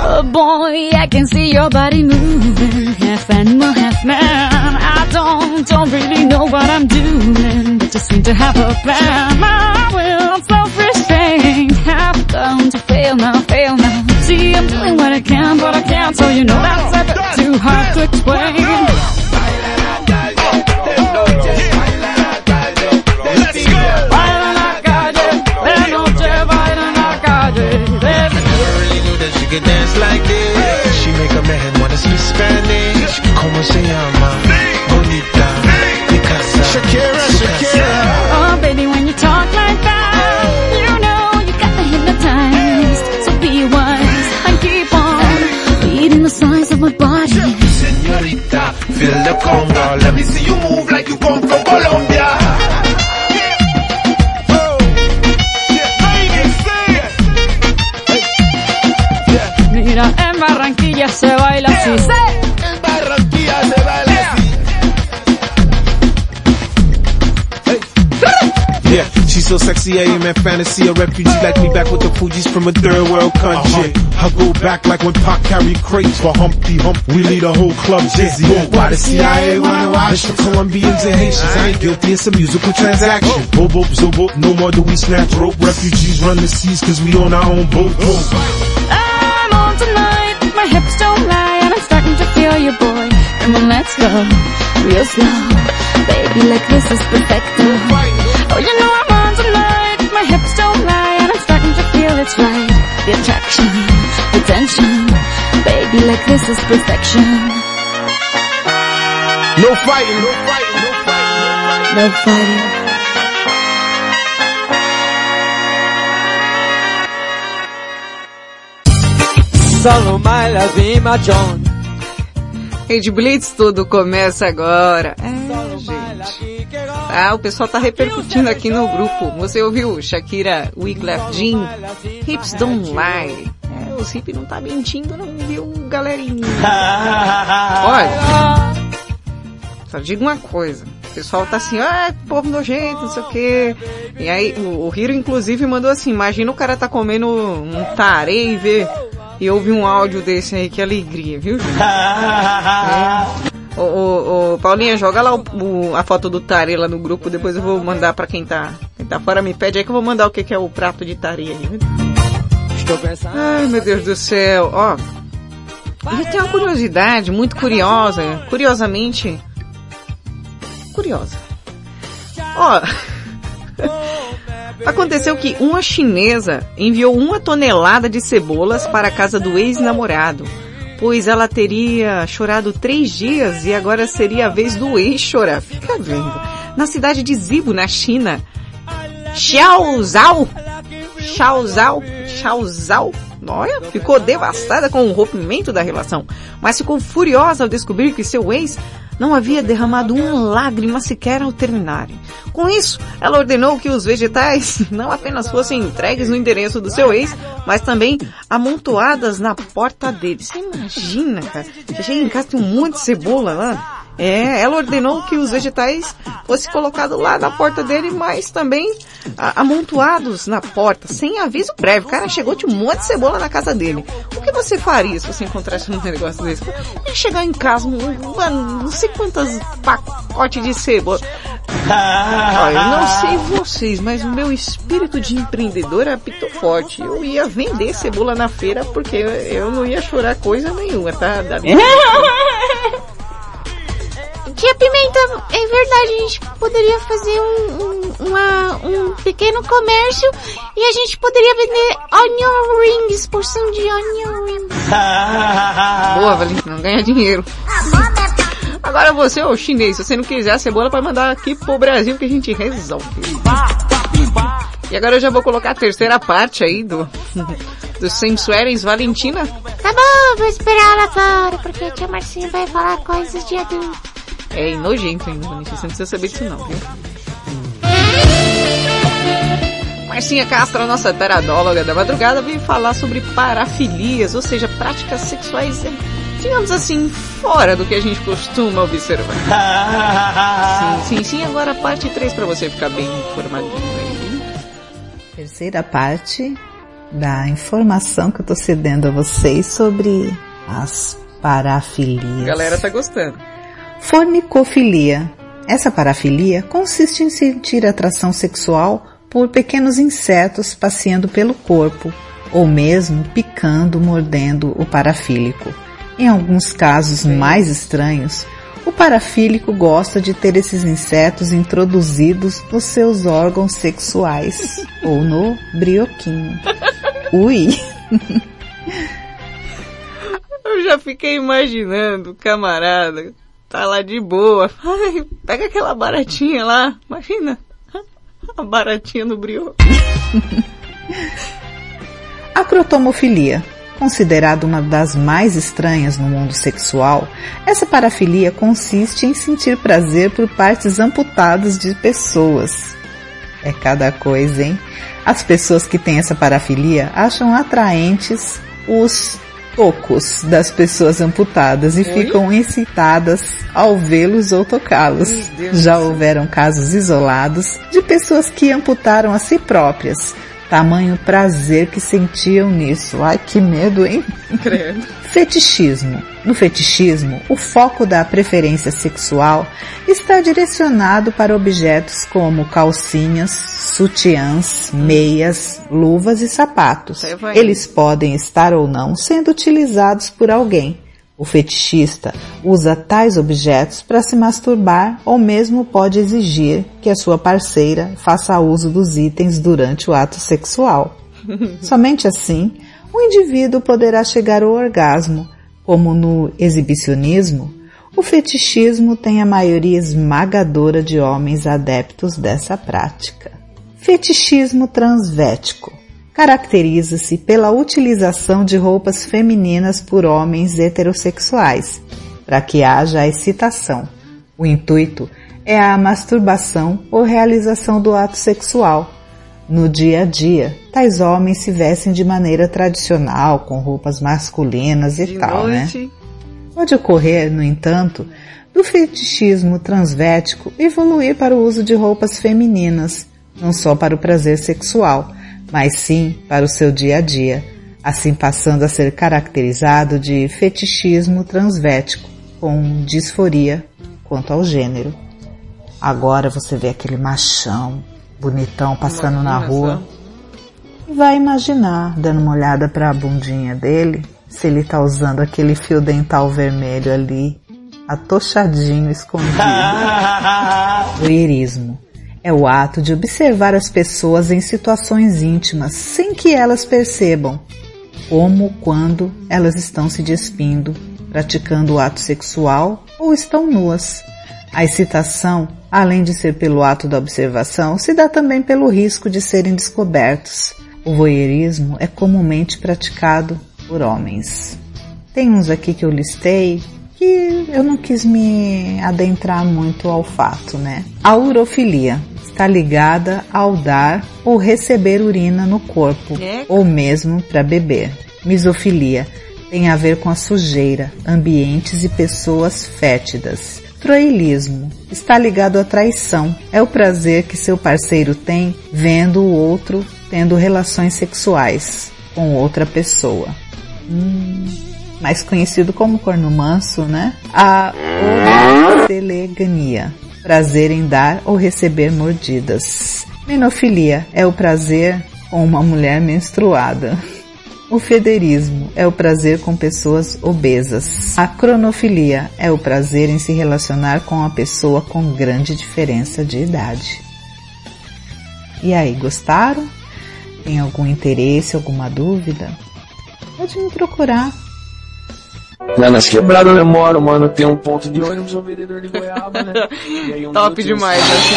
Oh boy, I can see your body moving, half animal, half man. I don't, don't really know what I'm doing, but just seem to have a plan. My will, self-restraint, have come to fail now, fail now. See, I'm doing what I can, but I can't, so you know that's a bit too hard to explain. Yeah, she's so sexy, am in fantasy. A refugee like me back with the Fuji's from a third world country. Uh-huh. I go back like when Pac carried crates for Humpty Hump. We lead a whole club dizzy. Why the CIA wanna watch the Colombians and Haitians? I ain't guilty, it's a musical transaction. Boop, boop, zo, boop, no more do we snatch rope. Refugees run the seas cause we on our own boat. I'm on tonight, my hips don't lie, and I'm starting to feel you, boy. Come on, let's go, real slow. Baby, like this is perfecto. Oh, you know I'm it's right. The attraction, the tension. Baby, like this is perfection. No fighting, no fighting, no fighting. No fighting. Solo my love machón. Rede Blitz, tudo começa agora. É. Ah, o pessoal tá repercutindo aqui no grupo. Você ouviu Shakira Wyclef Jean? Hips don't lie. É, o Hip não tá mentindo não, viu, galerinha? Olha, só digo uma coisa. O pessoal tá assim, ah, povo nojento, não sei o quê. E aí, o, o Hiro inclusive mandou assim, imagina o cara tá comendo um tare e vê, e ouve um áudio desse aí, que alegria, viu? É. Ô, ô, ô, Paulinha, joga lá o, o- a foto do tare lá no grupo, depois eu vou mandar pra quem tá, quem tá fora, me pede aí que eu vou mandar o que que é o prato de tare aí? Ai, meu Deus do céu, ó. E tem uma curiosidade muito curiosa, curiosamente, curiosa. Ó, aconteceu que uma chinesa enviou uma tonelada de cebolas para a casa do ex-namorado, pois ela teria chorado três dias e agora seria a vez do ex chorar. Fica vendo. Na cidade de Zibo, na China, Xiaozao, Xiaozao, Xiaozao, olha, ficou devastada com o rompimento da relação, mas ficou furiosa ao descobrir que seu ex não havia derramado uma lágrima sequer ao terminarem. Com isso, ela ordenou que os vegetais não apenas fossem entregues no endereço do seu ex, mas também amontoadas na porta dele. Você imagina, cara? Você chega em casa tem um monte de cebola lá. É, ela ordenou que os vegetais fossem colocados lá na porta dele, mas também amontoados na porta, sem aviso prévio. O cara chegou de um monte de cebola na casa dele. O que você faria se você encontrasse um negócio desse? Ia chegar em casa, mano, não sei quantas pacotes de cebola. Olha, eu não sei vocês, mas o meu espírito de empreendedor apitou forte. Eu ia vender cebola na feira porque eu não ia chorar coisa nenhuma, tá? Da minha... Tia Pimenta, é verdade, a gente poderia fazer um, um, uma, um pequeno comércio e a gente poderia vender onion rings, porção de onion rings. Boa, Valentina, ganhar dinheiro. Agora você, ô chinês, se você não quiser a cebola, pode mandar aqui pro Brasil que a gente resolve. E agora eu já vou colocar a terceira parte aí do, do Sensueres Valentina. Tá bom, vou esperar ela fora, porque a tia Marcinha vai falar coisas de adulto. É nojento ainda, Valentina, você não precisa saber disso não, viu? Marcinha Castro, a nossa teradóloga da madrugada, veio falar sobre parafilias, ou seja, práticas sexuais, eh, digamos assim, fora do que a gente costuma observar. sim, sim, sim, agora a parte 3 para você ficar bem informadinho aí. Terceira parte da informação que eu tô cedendo a vocês sobre as parafilias. A galera tá gostando. Fornicofilia. Essa parafilia consiste em sentir atração sexual por pequenos insetos passeando pelo corpo, ou mesmo picando, mordendo o parafílico. Em alguns casos mais estranhos, o parafílico gosta de ter esses insetos introduzidos nos seus órgãos sexuais ou no brioquinho. Ui! Eu já fiquei imaginando, camarada, tá lá de boa. Ai, pega aquela baratinha lá, imagina. A baratinha no brioco. A crotomofilia. Considerada uma das mais estranhas no mundo sexual, essa parafilia consiste em sentir prazer por partes amputadas de pessoas. É cada coisa, hein? As pessoas que têm essa parafilia acham atraentes os tocos das pessoas amputadas e Oi? ficam excitadas ao vê-los ou tocá-los. Já houveram casos isolados de pessoas que amputaram a si próprias. Tamanho prazer que sentiam nisso. Ai, que medo, hein? Credo. Fetichismo. No fetichismo, o foco da preferência sexual está direcionado para objetos como calcinhas, sutiãs, meias, luvas e sapatos. Eles podem estar ou não sendo utilizados por alguém. O fetichista usa tais objetos para se masturbar ou mesmo pode exigir que a sua parceira faça uso dos itens durante o ato sexual. Somente assim, o indivíduo poderá chegar ao orgasmo, como no exibicionismo, o fetichismo tem a maioria esmagadora de homens adeptos dessa prática. Fetichismo transvético caracteriza-se pela utilização de roupas femininas por homens heterossexuais, para que haja a excitação. O intuito é a masturbação ou realização do ato sexual. No dia a dia, tais homens se vestem de maneira tradicional, com roupas masculinas e De tal, né? noite. Pode ocorrer, no entanto, do fetichismo transvético evoluir para o uso de roupas femininas, não só para o prazer sexual, mas sim para o seu dia a dia, assim passando a ser caracterizado de fetichismo transvético, com disforia quanto ao gênero. Agora você vê aquele machão, bonitão, passando na rua, e vai imaginar, dando uma olhada para a bundinha dele, se ele tá usando aquele fio dental vermelho ali, atochadinho, escondido. Voyeurismo é o ato de observar as pessoas em situações íntimas sem que elas percebam, como quando elas estão se despindo, praticando o ato sexual ou estão nuas. A excitação, além de ser pelo ato da observação, se dá também pelo risco de serem descobertos. O voyeurismo é comumente praticado por homens. Tem uns aqui que eu listei que eu não quis me adentrar muito ao fato, né? A urofilia está ligada ao dar ou receber urina no corpo, É? ou mesmo para beber. Misofilia tem a ver com a sujeira, ambientes e pessoas fétidas. Troilismo está ligado à traição. É o prazer que seu parceiro tem vendo o outro tendo relações sexuais com outra pessoa. Hum, mais conhecido como corno manso, né? A otelegania, prazer em dar ou receber mordidas. Menofilia é o prazer com uma mulher menstruada. O federismo é o prazer com pessoas obesas. A cronofilia é o prazer em se relacionar com uma pessoa com grande diferença de idade. E aí, gostaram? Tem algum interesse, alguma dúvida? Pode me procurar. Lá nas quebradas eu moro, mano, tem um ponto de ônibus, um vendedor de goiaba, né? Um Top demais, assim.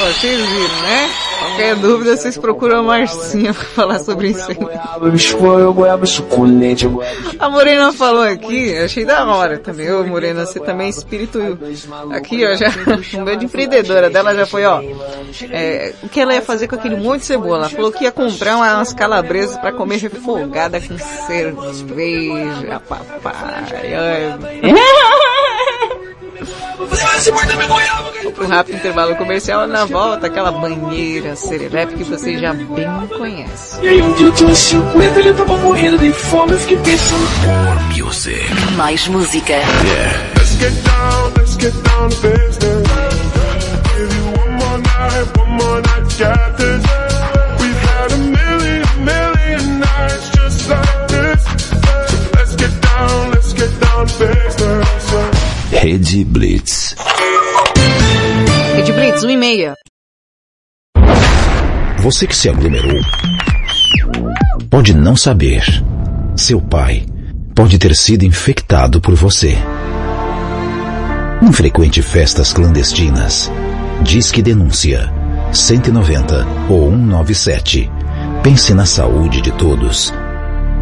Ó, Vocês viram, né? Qualquer dúvida, vocês procuram a Marcinha pra falar sobre isso A Morena falou aqui, achei da hora também. Ô Morena, você também é espírito aqui, ó, já, um de empreendedora dela já foi, ó. é, o que ela ia fazer com aquele monte de cebola? Ela falou que ia comprar umas calabresas pra comer refogada com cerveja, papai. Ai. Vou pro rápido intervalo comercial na volta, aquela banheira serelepe que você já bem conhece. E aí um dia eu tinha 50, ele tava morrendo de fome, eu fiquei pensando... More music. Mais música. Yeah. Let's get down, let's get down to business. Give you one more night, one more night, got this. We've had a million, million nights just like this. So let's get down, let's get down to business. Rede Blitz. Rede Blitz, 1 e meia. Você que se aglomerou pode não saber. Seu pai pode ter sido infectado por você. Não frequente festas clandestinas. Diz que denúncia 190 ou 197. Pense na saúde de todos.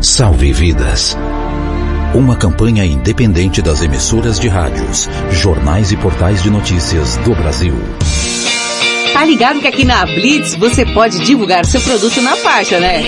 Salve vidas. Uma campanha independente das emissoras de rádios, jornais e portais de notícias do Brasil. Tá ligado que aqui na Blitz você pode divulgar seu produto na faixa, né?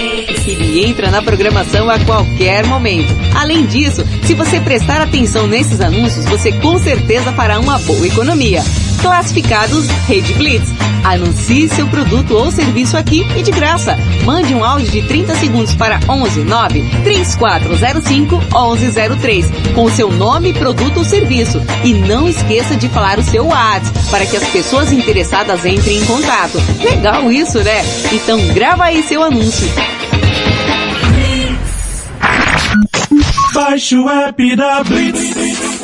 Ele entra na programação a qualquer momento. Além disso, se você prestar atenção nesses anúncios, você com certeza fará uma boa economia. Classificados Rede Blitz. Anuncie seu produto ou serviço aqui e de graça. Mande um áudio de 30 segundos para 11 9 3405 1103 com seu nome, produto ou serviço. E não esqueça de falar o seu WhatsApp para que as pessoas interessadas entrem em contato. Legal isso, né? Então grava aí seu anúncio. Baixe o app da Blitz.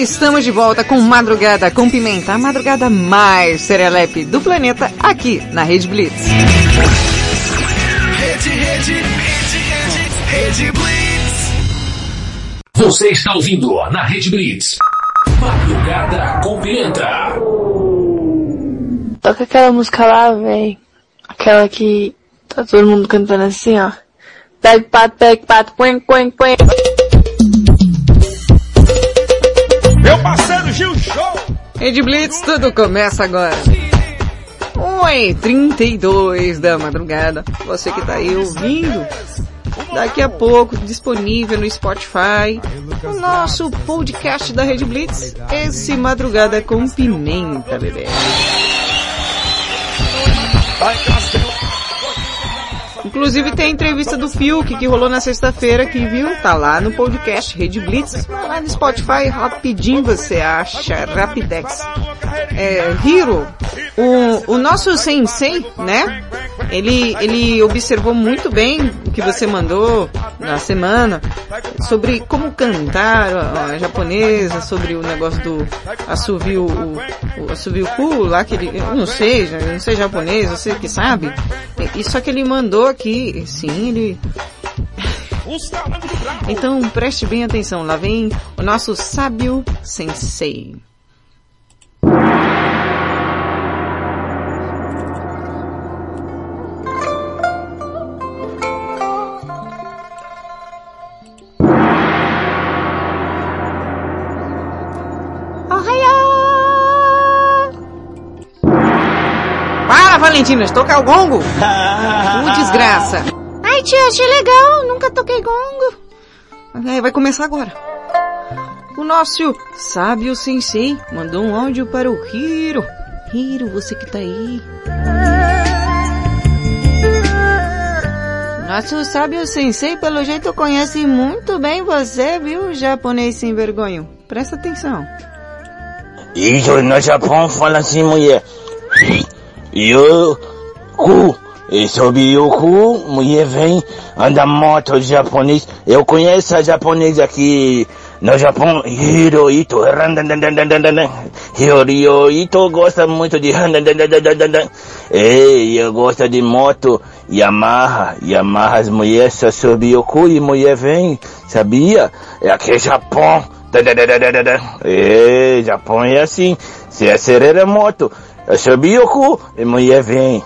Estamos de volta com Madrugada com Pimenta, a madrugada mais serelepe do planeta, aqui na Rede Blitz. Rede, rede, rede, rede, rede Blitz. Você está ouvindo na Rede Blitz. Madrugada com Pimenta. Toca aquela música lá, véi. Aquela que tá todo mundo cantando assim, ó. Peg pato, peg pato, quen, quen, quen. Meu parceiro Gil Show! Rede Blitz, tudo começa agora. 1h32 da madrugada. Você que tá aí ouvindo, daqui a pouco disponível no Spotify, o nosso podcast da Rede Blitz, esse Madrugada com Pimenta, bebê. Inclusive tem a entrevista do Fiuk que rolou na sexta-feira que viu, tá lá no podcast Rede Blitz, lá no Spotify, rapidinho você acha, Rapidex. É, Hiro, o, o nosso sensei, né? Ele, ele observou muito bem o que você mandou na semana sobre como cantar a, japonesa, sobre o negócio do assovio, o, o assovio ku lá que ele, eu não sei, eu não sei japonês, você que sabe. E, só que ele mandou aqui, sim, ele então preste bem atenção, lá vem o nosso sábio sensei. Valentina, tocar o gongo? Uh, desgraça. Ai, tia, achei legal. Nunca toquei gongo. É, vai começar agora. O nosso sábio sensei mandou um áudio para o Hiro. Hiro, você que tá aí. Nosso sábio sensei, pelo jeito, conhece muito bem você, viu, japonês sem vergonha? Presta atenção. Isso no Japão fala assim, mulher. Yoku. E sob Yoku, mulher vem, anda moto japonês. Eu conheço a japonês aqui no Japão, Hirohito. Hirohito gosta muito de... Ei, eu gosto de moto Yamaha. Yamaha, as mulheres só sob Yoku e mulher vem, sabia? É aqui é Japão. Ei, Japão é assim. Se acelerar é moto, Yoku e mulher vem.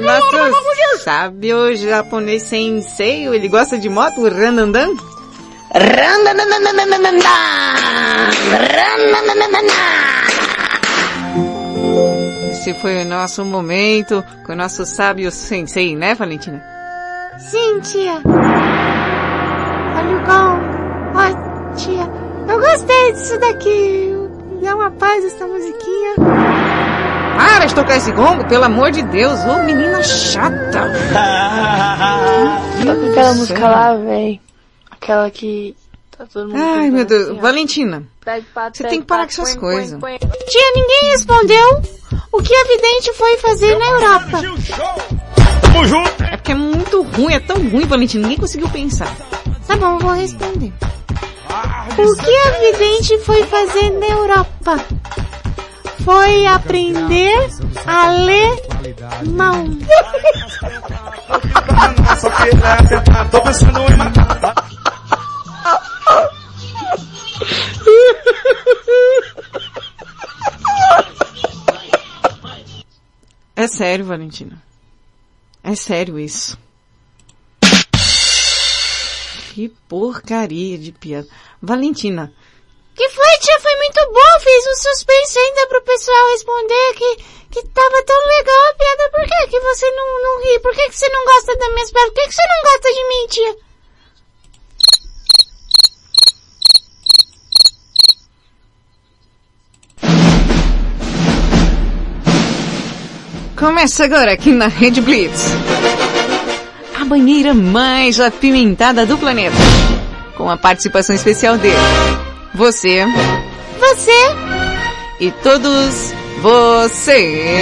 Nosso sábio japonês sensei, ele gosta de moto, randandan? Esse foi o nosso momento com o nosso sábio sensei, né, Valentina? Sim, tia. Olha o gongo. Ó, tia. Eu gostei disso daqui. Dá uma paz essa musiquinha. Para de tocar esse gongo, pelo amor de Deus. Ô, menina chata. Toca aquela música lá, véi. Aquela que tá todo mundo Ai, meu Deus. assim. Valentina, você tem que parar com essas coisas. Tia, ninguém respondeu o que a vidente foi fazer na Europa. É porque é muito ruim, é tão ruim, Valentina. Ninguém conseguiu pensar. Tá bom, eu vou responder. O que a vidente foi fazer na Europa? Foi aprender a ler mão. É sério, Valentina. É sério isso. Que porcaria de piada. Valentina, Que foi, tia? Foi muito bom. Fiz um suspense ainda pro pessoal responder que, que tava tão legal a piada. Por que que você não, não ri? Por que que você não gosta das minhas piadas? Por que que você não gosta de mim, tia? Começa agora aqui na Rede Blitz. A banheira mais apimentada do planeta. Com a participação especial dele. Você Você? e todos você.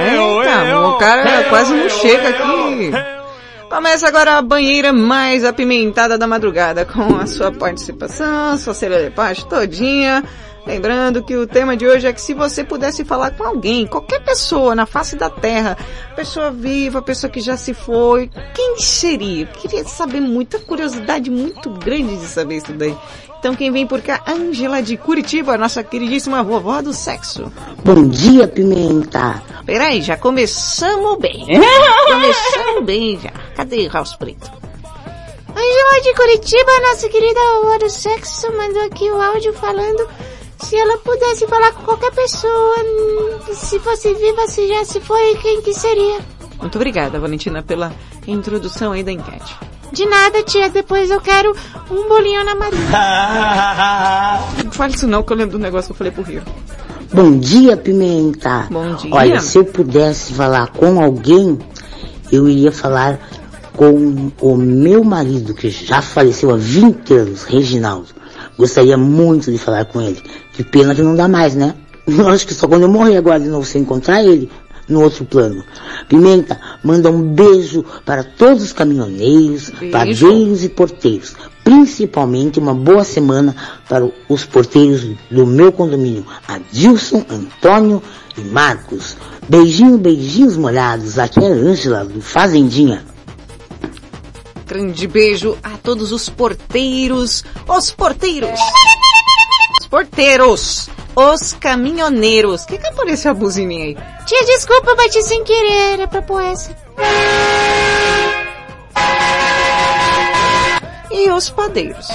Eita, o cara quase não chega aqui. Começa agora a banheira mais apimentada da madrugada, com a sua participação, sua serelepache todinha. Lembrando que o tema de hoje é que se você pudesse falar com alguém, qualquer pessoa na face da Terra, pessoa viva, pessoa que já se foi, quem seria? Eu queria saber muita curiosidade muito grande de saber isso daí. Então quem vem por cá, Ângela de Curitiba, nossa queridíssima vovó do sexo. Bom dia, Pimenta. Peraí, já começamos bem. começamos bem já. Cadê o House Preto? Angela de Curitiba, nossa querida vovó do sexo, mandou aqui o áudio falando se ela pudesse falar com qualquer pessoa, se fosse viva, se já se foi, quem que seria? Muito obrigada, Valentina, pela introdução aí da enquete. De nada, tia, depois eu quero um bolinho na Maria. Não fale isso não, que eu lembro do negócio que eu falei pro Rio. Bom dia, Pimenta. Bom dia. Olha, se eu pudesse falar com alguém, eu iria falar com o meu marido, que já faleceu há 20 anos, Reginaldo. Gostaria muito de falar com ele. Que pena que não dá mais, né? Eu acho que só quando eu morrer agora de novo você encontrar ele no outro plano. Pimenta, manda um beijo para todos os caminhoneiros, Beijo. padeiros e porteiros. Principalmente uma boa semana para os porteiros do meu condomínio, Adilson, Antônio e Marcos. Beijinho, beijinhos molhados. Aqui é a Ângela, do Fazendinha. grande beijo a todos os porteiros, os porteiros, os porteiros, os caminhoneiros. O que que apareceu a buzininha aí? Tia, desculpa, bati sem querer, era pra pôr essa. E os padeiros.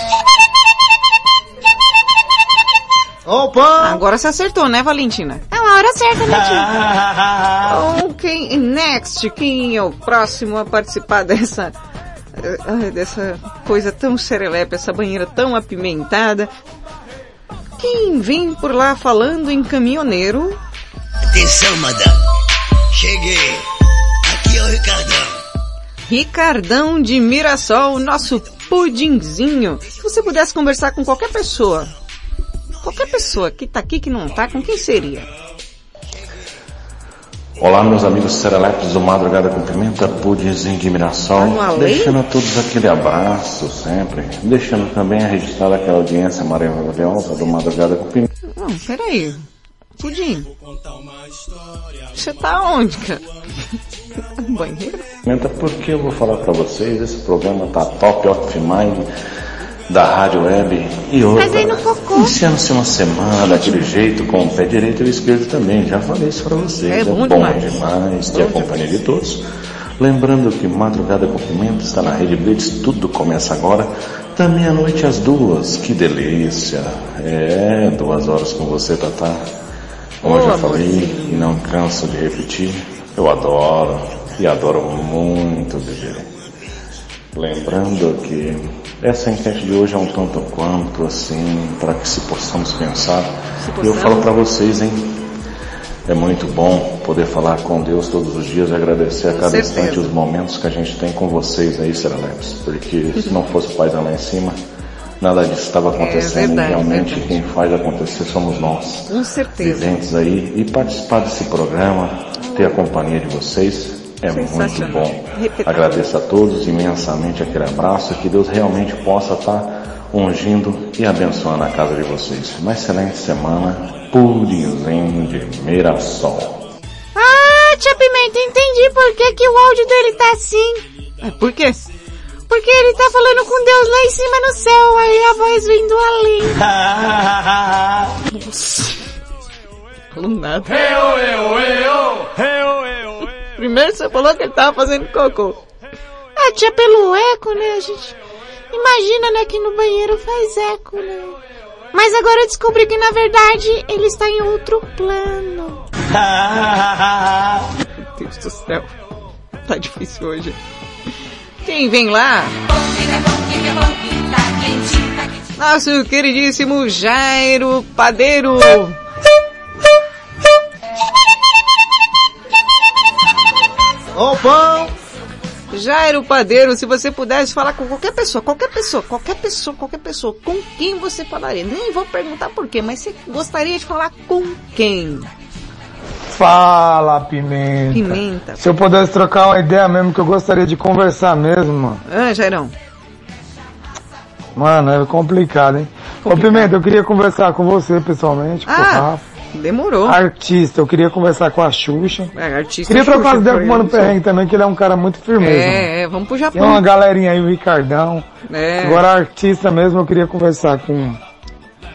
Opa! Agora você acertou, né, Valentina? É uma hora certa, né, tia? Ok, next, quem é o próximo a participar dessa, eh, dessa coisa tão serelepe, essa banheira tão apimentada? Quem vem por lá falando em caminhoneiro? Atenção, madame. Cheguei. Aqui é o Ricardão. Ricardão de Mirassol, nosso pudinzinho. Se você pudesse conversar com qualquer pessoa, qualquer pessoa que tá aqui, que não tá, com quem seria? Olá, meus amigos serelepes do Madrugada com Pimenta. Tá no além? Deixando a todos aquele abraço sempre. Deixando também registrada aquela audiência maravilhosa do Madrugada com Pimenta. Não, peraí. Pudim. Você tá onde, cara? Banheiro? Pimenta, porque eu vou falar pra vocês, esse programa tá top of mind da Rádio Web e outra. Mas aí no cocô. Iniciando-se uma semana daquele jeito, com o pé direito e o esquerdo também. Já falei isso pra vocês. É bom demais. demais ter a companhia de todos. Lembrando que Madrugada com Pimenta está na Rede Blitz, tudo começa agora. Também à noite às duas, que delícia. É, duas horas com você, Tatá. Como eu já falei e não canso de repetir, eu adoro e adoro muito beber. Lembrando que essa enquete de hoje é um tanto quanto assim, para que se possamos pensar. Se E eu falo para vocês, hein? É muito bom poder falar com Deus todos os dias e agradecer a Com cada certeza. instante os momentos que a gente tem com vocês aí, Serelepes. Porque se não fosse o Pai lá em cima, nada disso estava acontecendo É verdade, realmente verdade. quem faz acontecer somos nós Com certeza. viventes aí e participar desse programa, ter a companhia de vocês é muito bom. Agradeço a todos imensamente aquele abraço e que Deus realmente possa estar ungindo e abençoando a casa de vocês. Uma excelente semana, purinho de Mirassol. Ah, tia Pimenta, entendi por que, que o áudio dele tá assim. É, por quê? Porque ele tá falando com Deus lá em cima no céu, aí a voz vem do além. Falou nada. Primeiro você falou que ele tava fazendo cocô. Ah, tia, pelo eco, né, a gente... Imagina, né, que no banheiro faz eco, né? Mas agora eu descobri que, na verdade, ele está em outro plano. Meu Deus do céu. Tá difícil hoje. Quem vem lá? Nosso queridíssimo Jairo Padeiro. Opa! Jairo Padeiro, se você pudesse falar com qualquer pessoa, qualquer pessoa, qualquer pessoa, qualquer pessoa, com quem você falaria? Nem vou perguntar por quê, mas você gostaria de falar com quem? Fala, Pimenta. Pimenta. Se eu pudesse trocar uma ideia mesmo, que eu gostaria de conversar mesmo, mano. Ah, Jairão. Mano, é complicado, hein? Ô, Pimenta, eu queria conversar com você pessoalmente, com o Ah, Rafa. Demorou. Artista, eu queria conversar com a Xuxa. É, artista. Queria trocar Xuxa, as ideias com o Mano Perrengue também, que ele é um cara muito firmeza. É, é, vamos pro Tem Japão. uma galerinha aí, o Ricardão. É. Agora, artista mesmo, eu queria conversar com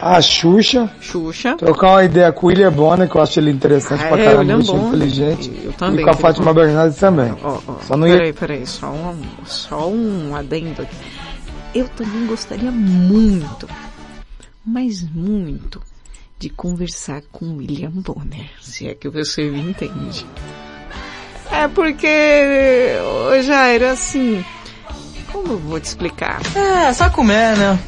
a Xuxa. Xuxa. Trocar uma ideia com o William Bonner, que eu acho ele interessante Ah, pra é, caramba, Bonner. inteligente. Eu também E com a Fátima Bernardes também. Ó, ó, Só não ia... Peraí, peraí, só um, só um adendo aqui. Eu também gostaria muito, mas muito, de conversar com William Bonner, se é que você me entende. É porque, ô Jairo, assim, como eu vou te explicar? É, só comer, né?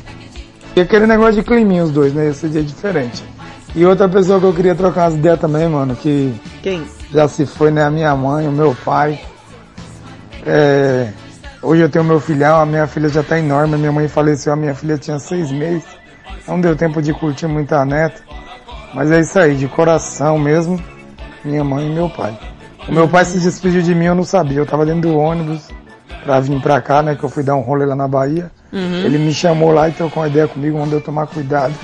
E aquele negócio de climinha os dois, né? Esse dia é diferente. E outra pessoa que eu queria trocar umas ideias também, mano, que Quem? já se foi, né? A minha mãe, o meu pai. É, hoje eu tenho meu filhão, a minha filha já tá enorme, a minha mãe faleceu, a minha filha tinha seis meses. Não deu tempo de curtir muito a neta. Mas é isso aí, de coração mesmo, minha mãe e meu pai. O meu pai se despediu de mim, eu não sabia. Eu tava dentro do ônibus pra vir pra cá, né? Que eu fui dar um rolê lá na Bahia. Uhum. Ele me chamou lá e trocou uma ideia comigo, mandou eu tomar cuidado.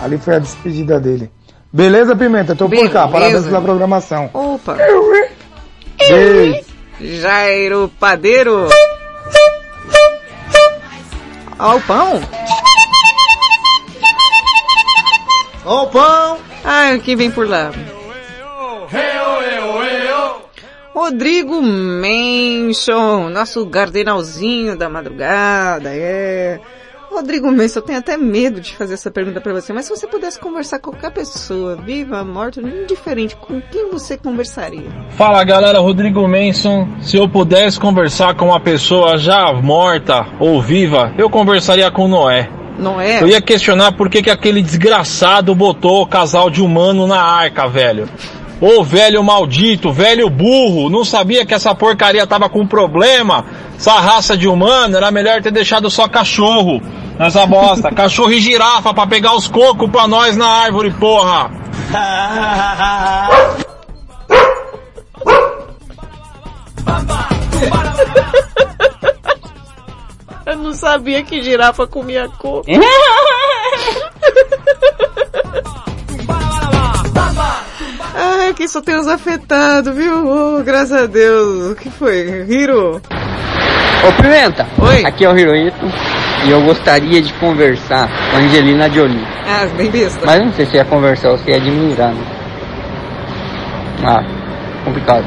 Ali foi a despedida dele. Beleza, Pimenta? Tô por cá. Beleza. Parabéns pela programação. Opa! Beijo. Jairo Padeiro! Ó, o pão? Ó, o pão! Ah, quem vem por lá? Rodrigo Menson, nosso gardenalzinho da madrugada, é. Rodrigo Menson, eu tenho até medo de fazer essa pergunta pra você, mas se você pudesse conversar com qualquer pessoa, viva, morta, indiferente, com quem você conversaria? Fala galera, Rodrigo Manson. Se eu pudesse conversar com uma pessoa já morta ou viva, eu conversaria com Noé. Noé? Eu ia questionar por que, que aquele desgraçado botou o casal de humano na arca, velho. Ô velho maldito, velho burro, não sabia que essa porcaria tava com problema? Essa raça de humano era melhor ter deixado só cachorro nessa bosta. cachorro e girafa pra pegar os cocos pra nós na árvore, porra! Eu não sabia que girafa comia coco. Ai, que só tem os afetados, viu? Oh, graças a Deus. O que foi? Hiro? Ô Pimenta, Oi. aqui é o Hirohito e eu gostaria de conversar com a Angelina Jolie. Ah, bem besta. Mas não sei se é conversar ou se é admirar, né? Ah, complicado.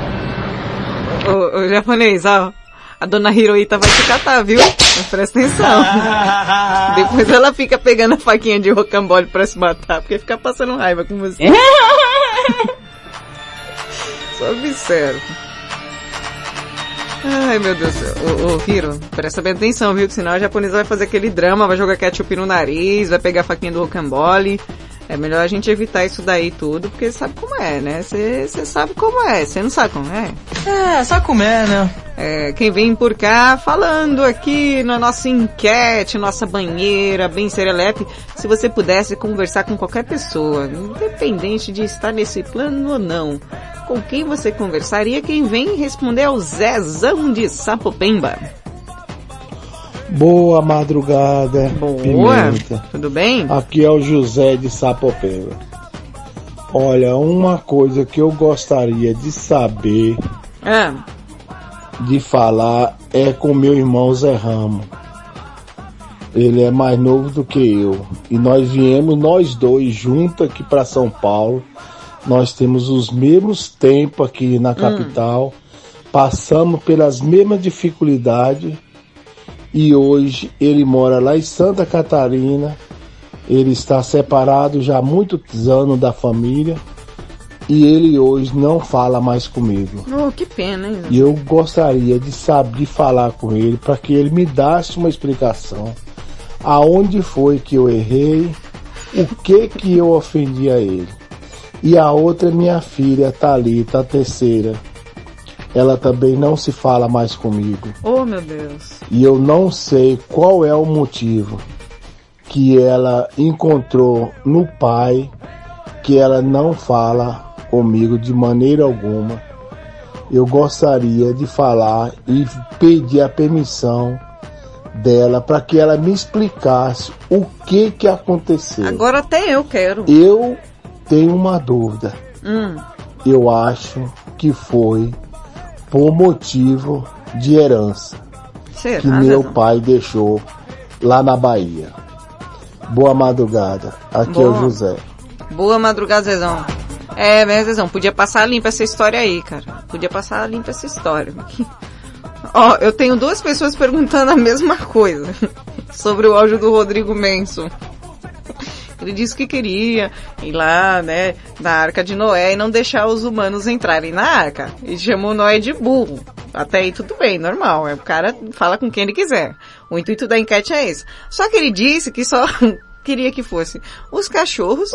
Ô, ô, japonês, ó. A dona Hiroita vai te catar, viu? Mas presta atenção. Depois ela fica pegando a faquinha de rocambole pra se matar, porque fica passando raiva com você. Só observa. Ai, meu Deus. Ô, ô, Hiro, presta bem atenção, viu? Que senão a japonesa vai fazer aquele drama, vai jogar ketchup no nariz, vai pegar a faquinha do rocambole. É melhor a gente evitar isso daí tudo, porque sabe como é, né? Você sabe como é, você não sabe como é? É, sabe como é, né? É, quem vem por cá falando aqui na nossa enquete, nossa banheira, bem serelepe, se você pudesse conversar com qualquer pessoa, independente de estar nesse plano ou não, com quem você conversaria? Quem vem responder é o Zezão de Sapopemba. Boa madrugada, Boa, Pimenta. tudo bem? Aqui é o José de Sapopemba. Olha, uma coisa que eu gostaria de saber, Ah, de falar, é com meu irmão Zé Ramo. Ele é mais novo do que eu. E nós viemos, nós dois, juntos aqui para São Paulo. Nós temos os mesmos tempos aqui na capital. Passamos pelas mesmas dificuldades. E hoje ele mora lá em Santa Catarina. Ele está separado já há muitos anos da família. E ele hoje não fala mais comigo. oh, que pena, hein? E eu gostaria de saber de falar com ele para que ele me desse uma explicação. Aonde foi que eu errei? O que que eu ofendi a ele? E a outra é minha filha, Thalita, a terceira. Ela também não se fala mais comigo. Oh, meu Deus. E eu não sei qual é o motivo que ela encontrou no pai que ela não fala comigo de maneira alguma. Eu gostaria de falar e pedir a permissão dela para que ela me explicasse o que que aconteceu. Agora até eu quero. Eu tenho uma dúvida. Hum. Eu acho que foi por motivo de herança Será, que meu Zezão? pai deixou lá na Bahia. Boa madrugada. Aqui é o Boa. José. Boa madrugada, Zezão. É, né, Zezão? Podia passar limpa essa história aí, cara. Podia passar limpa essa história. Ó, eu tenho duas pessoas perguntando a mesma coisa. Sobre o áudio do Rodrigo Menson. Ele disse que queria ir lá, né, na arca de Noé e não deixar os humanos entrarem na arca. E chamou Noé de burro. Até aí tudo bem, normal. É, O cara fala com quem ele quiser. O intuito da enquete é esse. Só que ele disse que só queria que fosse os cachorros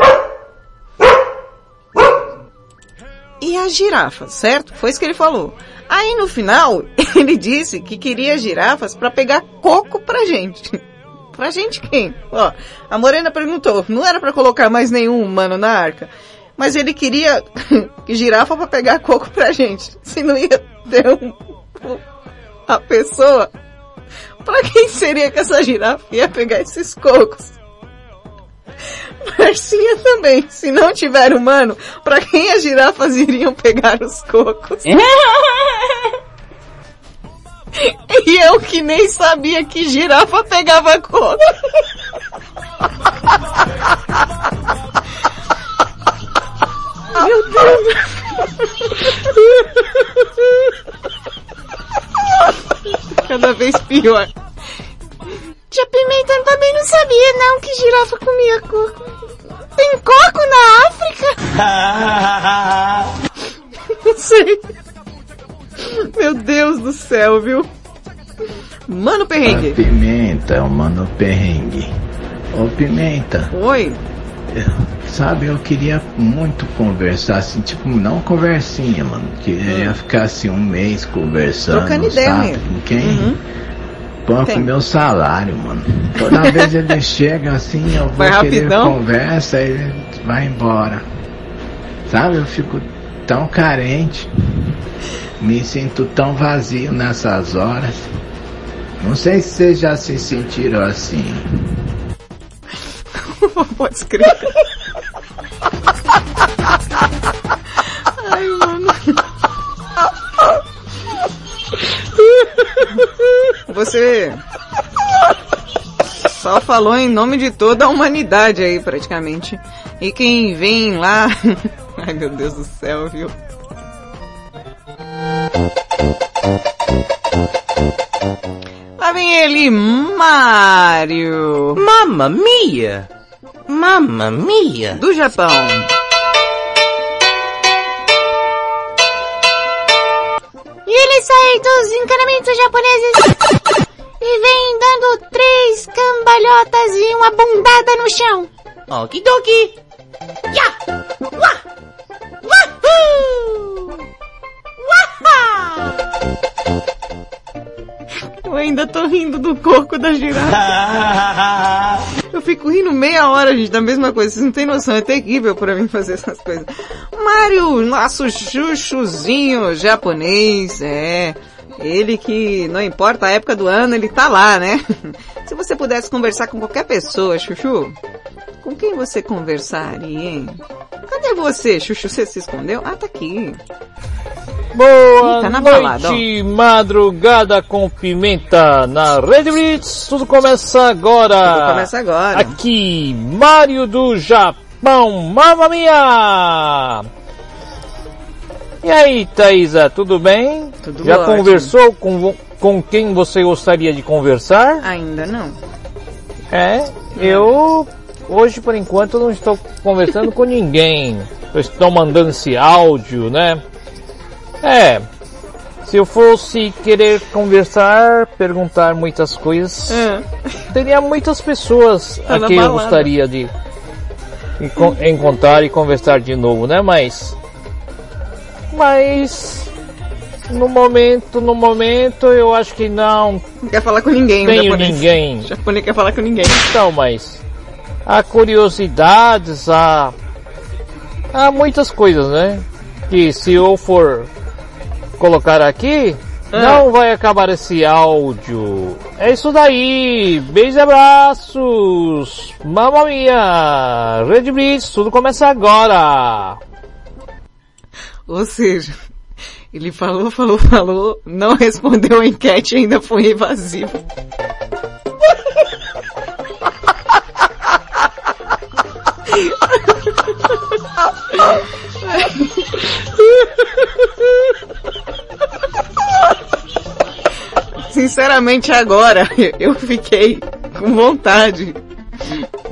e as girafas, certo? Foi isso que ele falou. Aí no final, ele disse que queria girafas para pegar coco pra gente. Pra gente quem? Ó, a Morena perguntou, não era para colocar mais nenhum humano na arca, mas ele queria girafa para pegar coco pra gente. Se não ia ter um, a pessoa, pra quem seria que essa girafa ia pegar esses cocos? Marcinha também. Se não tiver humano, pra quem as girafas iriam pegar os cocos? E eu que nem sabia que girafa pegava coco. Meu Deus. Cada vez pior. Tia Pimenta também não sabia não que girafa comia coco. Tem coco na África? Não sei. Meu Deus do céu, viu? Mano Perrengue. Pimenta, o mano perrengue. Ô Pimenta. Oi. Sabe, eu queria muito conversar, assim, tipo, não conversinha, mano. Queria ficar assim um mês conversando. Trocando ideia sabe? Com quem? Uhum. Quem? com meu salário, mano. Toda vez ele chega assim, eu vou Vai querer rapidão? conversa e ele vai embora. Sabe, eu fico tão carente. Me sinto tão vazio nessas horas. Não sei se vocês já se sentiram assim. Pode escrever. Ai, Você só falou em nome de toda a humanidade aí, praticamente. E quem vem lá... Ai, meu Deus do céu, viu? Lá vem ele, Mário. Mamma mia! Mamma mia! Do Japão. E ele sai dos encanamentos japoneses e vem dando três cambalhotas e uma bundada no chão. Okidoki! Ya! Wah! Wahoo! Waha! Eu ainda tô rindo do coco da girafa. Eu fico rindo meia hora, gente, da mesma coisa. Vocês não têm noção, é terrível pra mim fazer essas coisas. Mário, nosso chuchuzinho japonês, é. Ele que, não importa a época do ano, ele tá lá, né? Se você pudesse conversar com qualquer pessoa, Chuchu, com quem você conversaria, hein? Cadê você, Chuchu? Você se escondeu? Ah, tá aqui. Boa tá noite, madrugada com pimenta na Red Blitz. Tudo começa agora. Tudo começa agora. Aqui, Mário do Japão, mamma mia! E aí, Thaisa, tudo bem? Tudo Já ótimo. conversou com, com quem você gostaria de conversar? Ainda não. É, eu hoje por enquanto não estou conversando com ninguém. Eu estou mandando esse áudio, né? É, se eu fosse querer conversar, perguntar muitas coisas, teria muitas pessoas Tá a quem eu balada. gostaria de enco- encontrar e conversar de novo, né? Mas, mas no momento, no momento, eu acho que não. Não quer falar com ninguém, Tenho japonês. ninguém. O japonês quer falar com ninguém. Então, mas há curiosidades, há, há muitas coisas, né? Que se eu for colocar aqui, Ah. não vai acabar esse áudio. É isso daí. Beijos e abraços. Mamma mia. Red Blitz, tudo começa agora. Ou seja, ele falou, falou, falou, não respondeu a enquete e ainda foi evasivo. Sinceramente agora, eu fiquei com vontade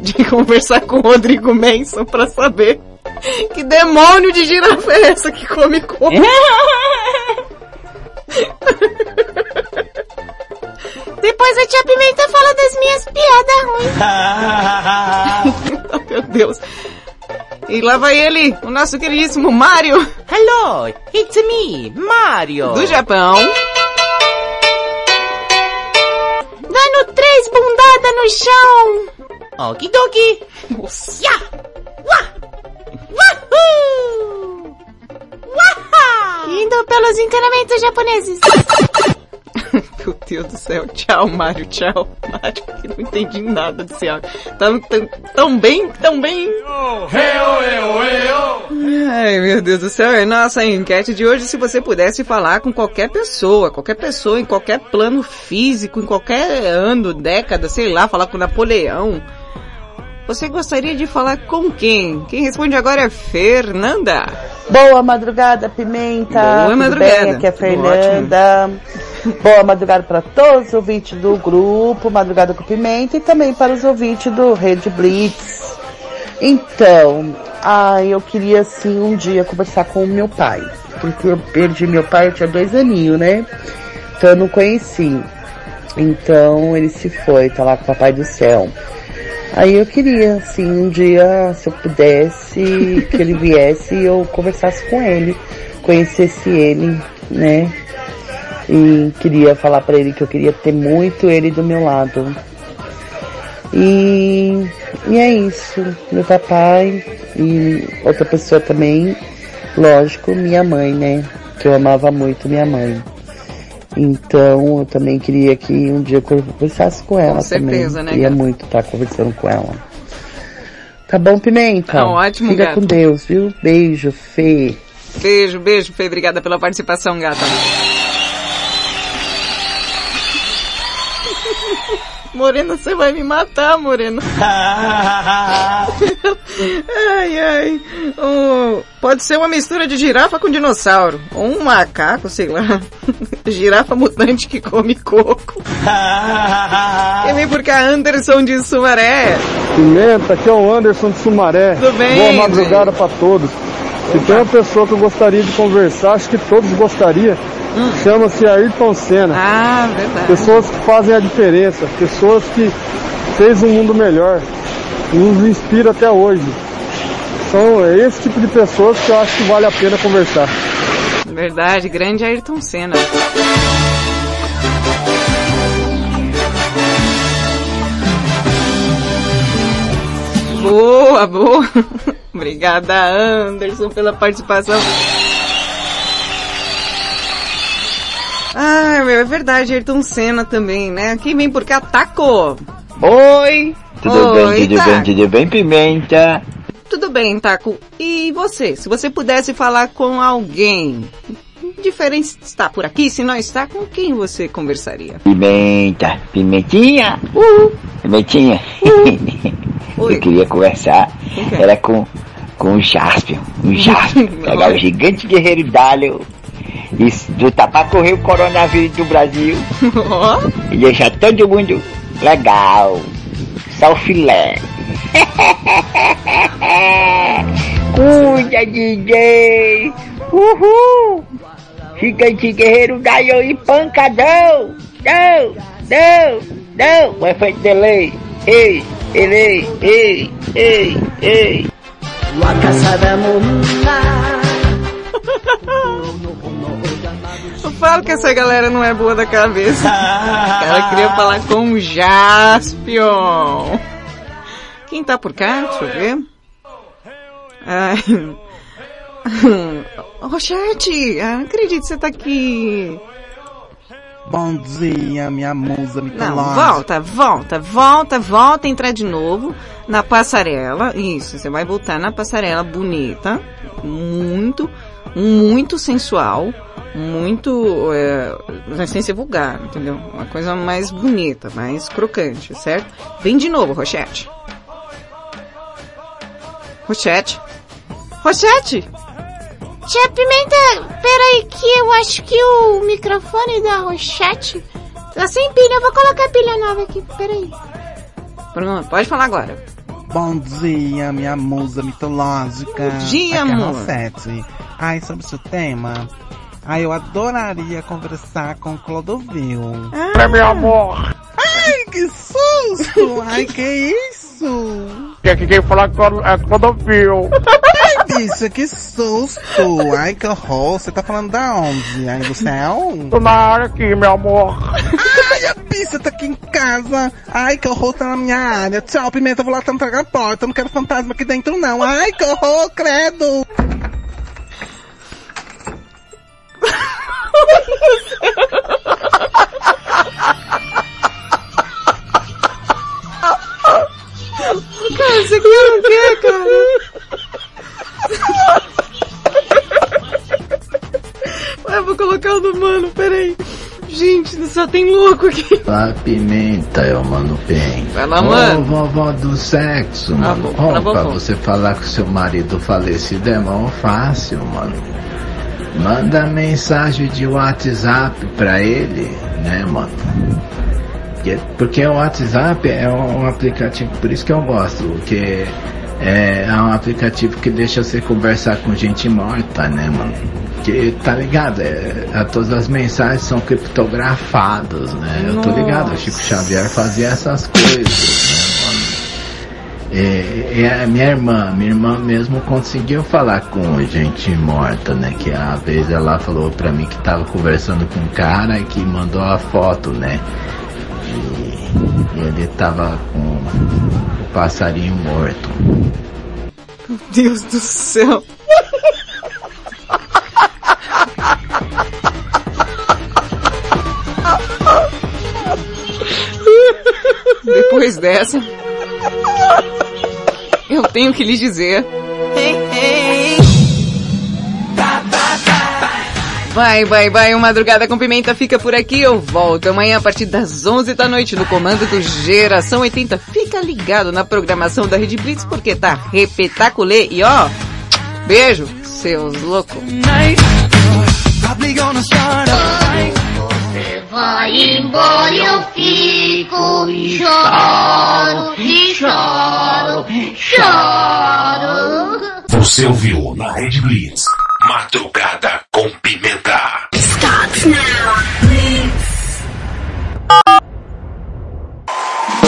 de conversar com o Rodrigo Manson pra saber que demônio de girafa é essa que come coco? Depois a tia Pimenta fala das minhas piadas ruins. Meu Deus. E lá vai ele, o nosso queridíssimo Mario. Hello, it's me, Mario. Do Japão. Dando três bundadas no chão. Okidoki. Ya! Wah! Wahoo! Waha! Indo pelos encanamentos japoneses. Meu Deus do céu. Tchau, Mario. Tchau, Mario. Eu não entendi nada desse áudio. Tão, tão, tão bem, tão bem. Ai, meu Deus do céu. É nossa enquete de hoje, se você pudesse falar com qualquer pessoa, qualquer pessoa em qualquer plano físico, em qualquer ano, década, sei lá, falar com Napoleão. Você gostaria de falar com quem? Quem responde agora é Fernanda. Boa madrugada, Pimenta. Boa Tudo madrugada. Bem? Aqui é a Fernanda. Boa madrugada para todos os ouvintes do grupo Madrugada com Pimenta e também para os ouvintes do Rede Blitz. Então, ah, eu queria assim um dia conversar com o meu pai. Porque eu perdi meu pai, eu tinha dois aninhos, né? Então eu não conheci. Então ele se foi, tá lá com o papai do céu. Aí eu queria, assim, um dia, se eu pudesse, que ele viesse e eu conversasse com ele, conhecesse ele, né? E queria falar pra ele que eu queria ter muito ele do meu lado. E, e é isso, meu papai e outra pessoa também, lógico, minha mãe, né? Que eu amava muito minha mãe. Então eu também queria que um dia eu conversasse com ela certeza, também. né, Queria muito estar conversando com ela. Tá bom, Pimenta? Tá ótimo, Fica com Deus, viu? Beijo, Fê. Beijo, beijo, Fê. Obrigada pela participação, gata. Morena, você vai me matar, Morena. ai, ai. Oh, pode ser uma mistura de girafa com dinossauro. Ou um macaco, sei lá. girafa mutante que come coco. Quem vem por cá, Anderson de Sumaré. Pimenta, aqui é o Anderson de Sumaré. Tudo bem, Boa madrugada para todos. Se tem uma pessoa que eu gostaria de conversar, acho que todos gostariam, chama-se Ayrton Senna. Hum. Ah, verdade. Pessoas que fazem a diferença, pessoas que fez um mundo melhor, nos inspira até hoje. São esse tipo de pessoas que eu acho que vale a pena conversar. Verdade, grande Ayrton Senna. Boa, boa. Obrigada, Anderson, pela participação. Ah, meu, é verdade, Ayrton Senna também, né? Quem vem por cá, Taco. Oi! Tudo Oi, bem, tudo tá. bem, tudo bem, Pimenta? Tudo bem, Taco. E você? Se você pudesse falar com alguém diferente está por aqui, se não está, com quem você conversaria? Pimenta, Pimentinha? Uhul. Pimentinha? Eu queria conversar, era com, com o Jaspion, o Jaspion, pegar o gigante guerreiro Dálio e lutar pra correr o coronavírus do Brasil e deixar todo mundo legal, só o filé. Cuida, DJ! Uhul! Gigante guerreiro Daio e pancadão! Não! Não! Não! O efeito delay! Ei! Ei! Ei! Ei! Ei! Eu falo que essa galera não é boa da cabeça. Cara queria falar com o Jaspion. Quem tá por cá? Deixa eu ver. Ai. Rochete, ah, não acredito que você tá aqui. Bom dia, minha musa Não, mitológica. volta, volta, volta, volta, entrar de novo na passarela. Isso, você vai voltar na passarela bonita, muito, muito sensual, muito, é, sem ser vulgar, entendeu? Uma coisa mais bonita, mais crocante, certo? Vem de novo, Rochete. Rochete. Rochete! Tia Pimenta, peraí que eu acho que o microfone da Rochette tá sem pilha. Eu vou colocar pilha nova aqui, peraí. Pronto, pode falar agora. Bom dia, minha musa mitológica. Bom dia, Aqui é amor. Ai, sobre o seu tema. Ai, eu adoraria conversar com Clodovil. Ah. meu amor. Ai, que susto! Ai, que isso? Aqui quem fala é Clodovil. Ai, bicha, que susto! Ai, que horror! Você tá falando da onde? Ai, do céu? Tô na área aqui, meu amor. Ai, a bicha tá aqui em casa. Ai, que horror, tá na minha área. Tchau, Pimenta, vou lá trancar a porta. Eu não quero fantasma aqui dentro, não. Ai, que horror, credo! Cara, você quer o quê, cara? Ué, vou colocar o do mano, peraí. Gente, só tem louco aqui. A pimenta é o mano bem. Vai lá, mano. Ô, vovó do sexo, ah, mano. Ah, bom, Opa, você falar que o seu marido falecido é mão fácil, mano. Manda mensagem de WhatsApp pra ele, né, mano? Que- Porque o WhatsApp é um aplicativo, por isso que eu gosto, porque é, é um aplicativo que deixa você conversar com gente morta, né, mano? Que tá ligado? É, a- todas as mensagens são criptografadas, né? Eu tô ligado, o Chico Xavier fazia essas coisas? E, e a minha irmã, minha irmã mesmo conseguiu falar com gente morta, né? Que a vez ela falou pra mim que tava conversando com um cara e que mandou a foto, né? E, e ele tava com o passarinho morto. Meu Deus do céu. Depois dessa, eu tenho que lhe dizer. Vai, vai, vai, o Madrugada com Pimenta fica por aqui. Eu volto amanhã a partir das 11 da noite no comando do Geração 80. Fica ligado na programação da Rede Blitz porque tá repetaculê. E ó, beijo, seus loucos. Vai embora eu fico e choro, e choro, choro. Você ouviu na Red Blitz. Madrugada com Pimenta. Stop now. please.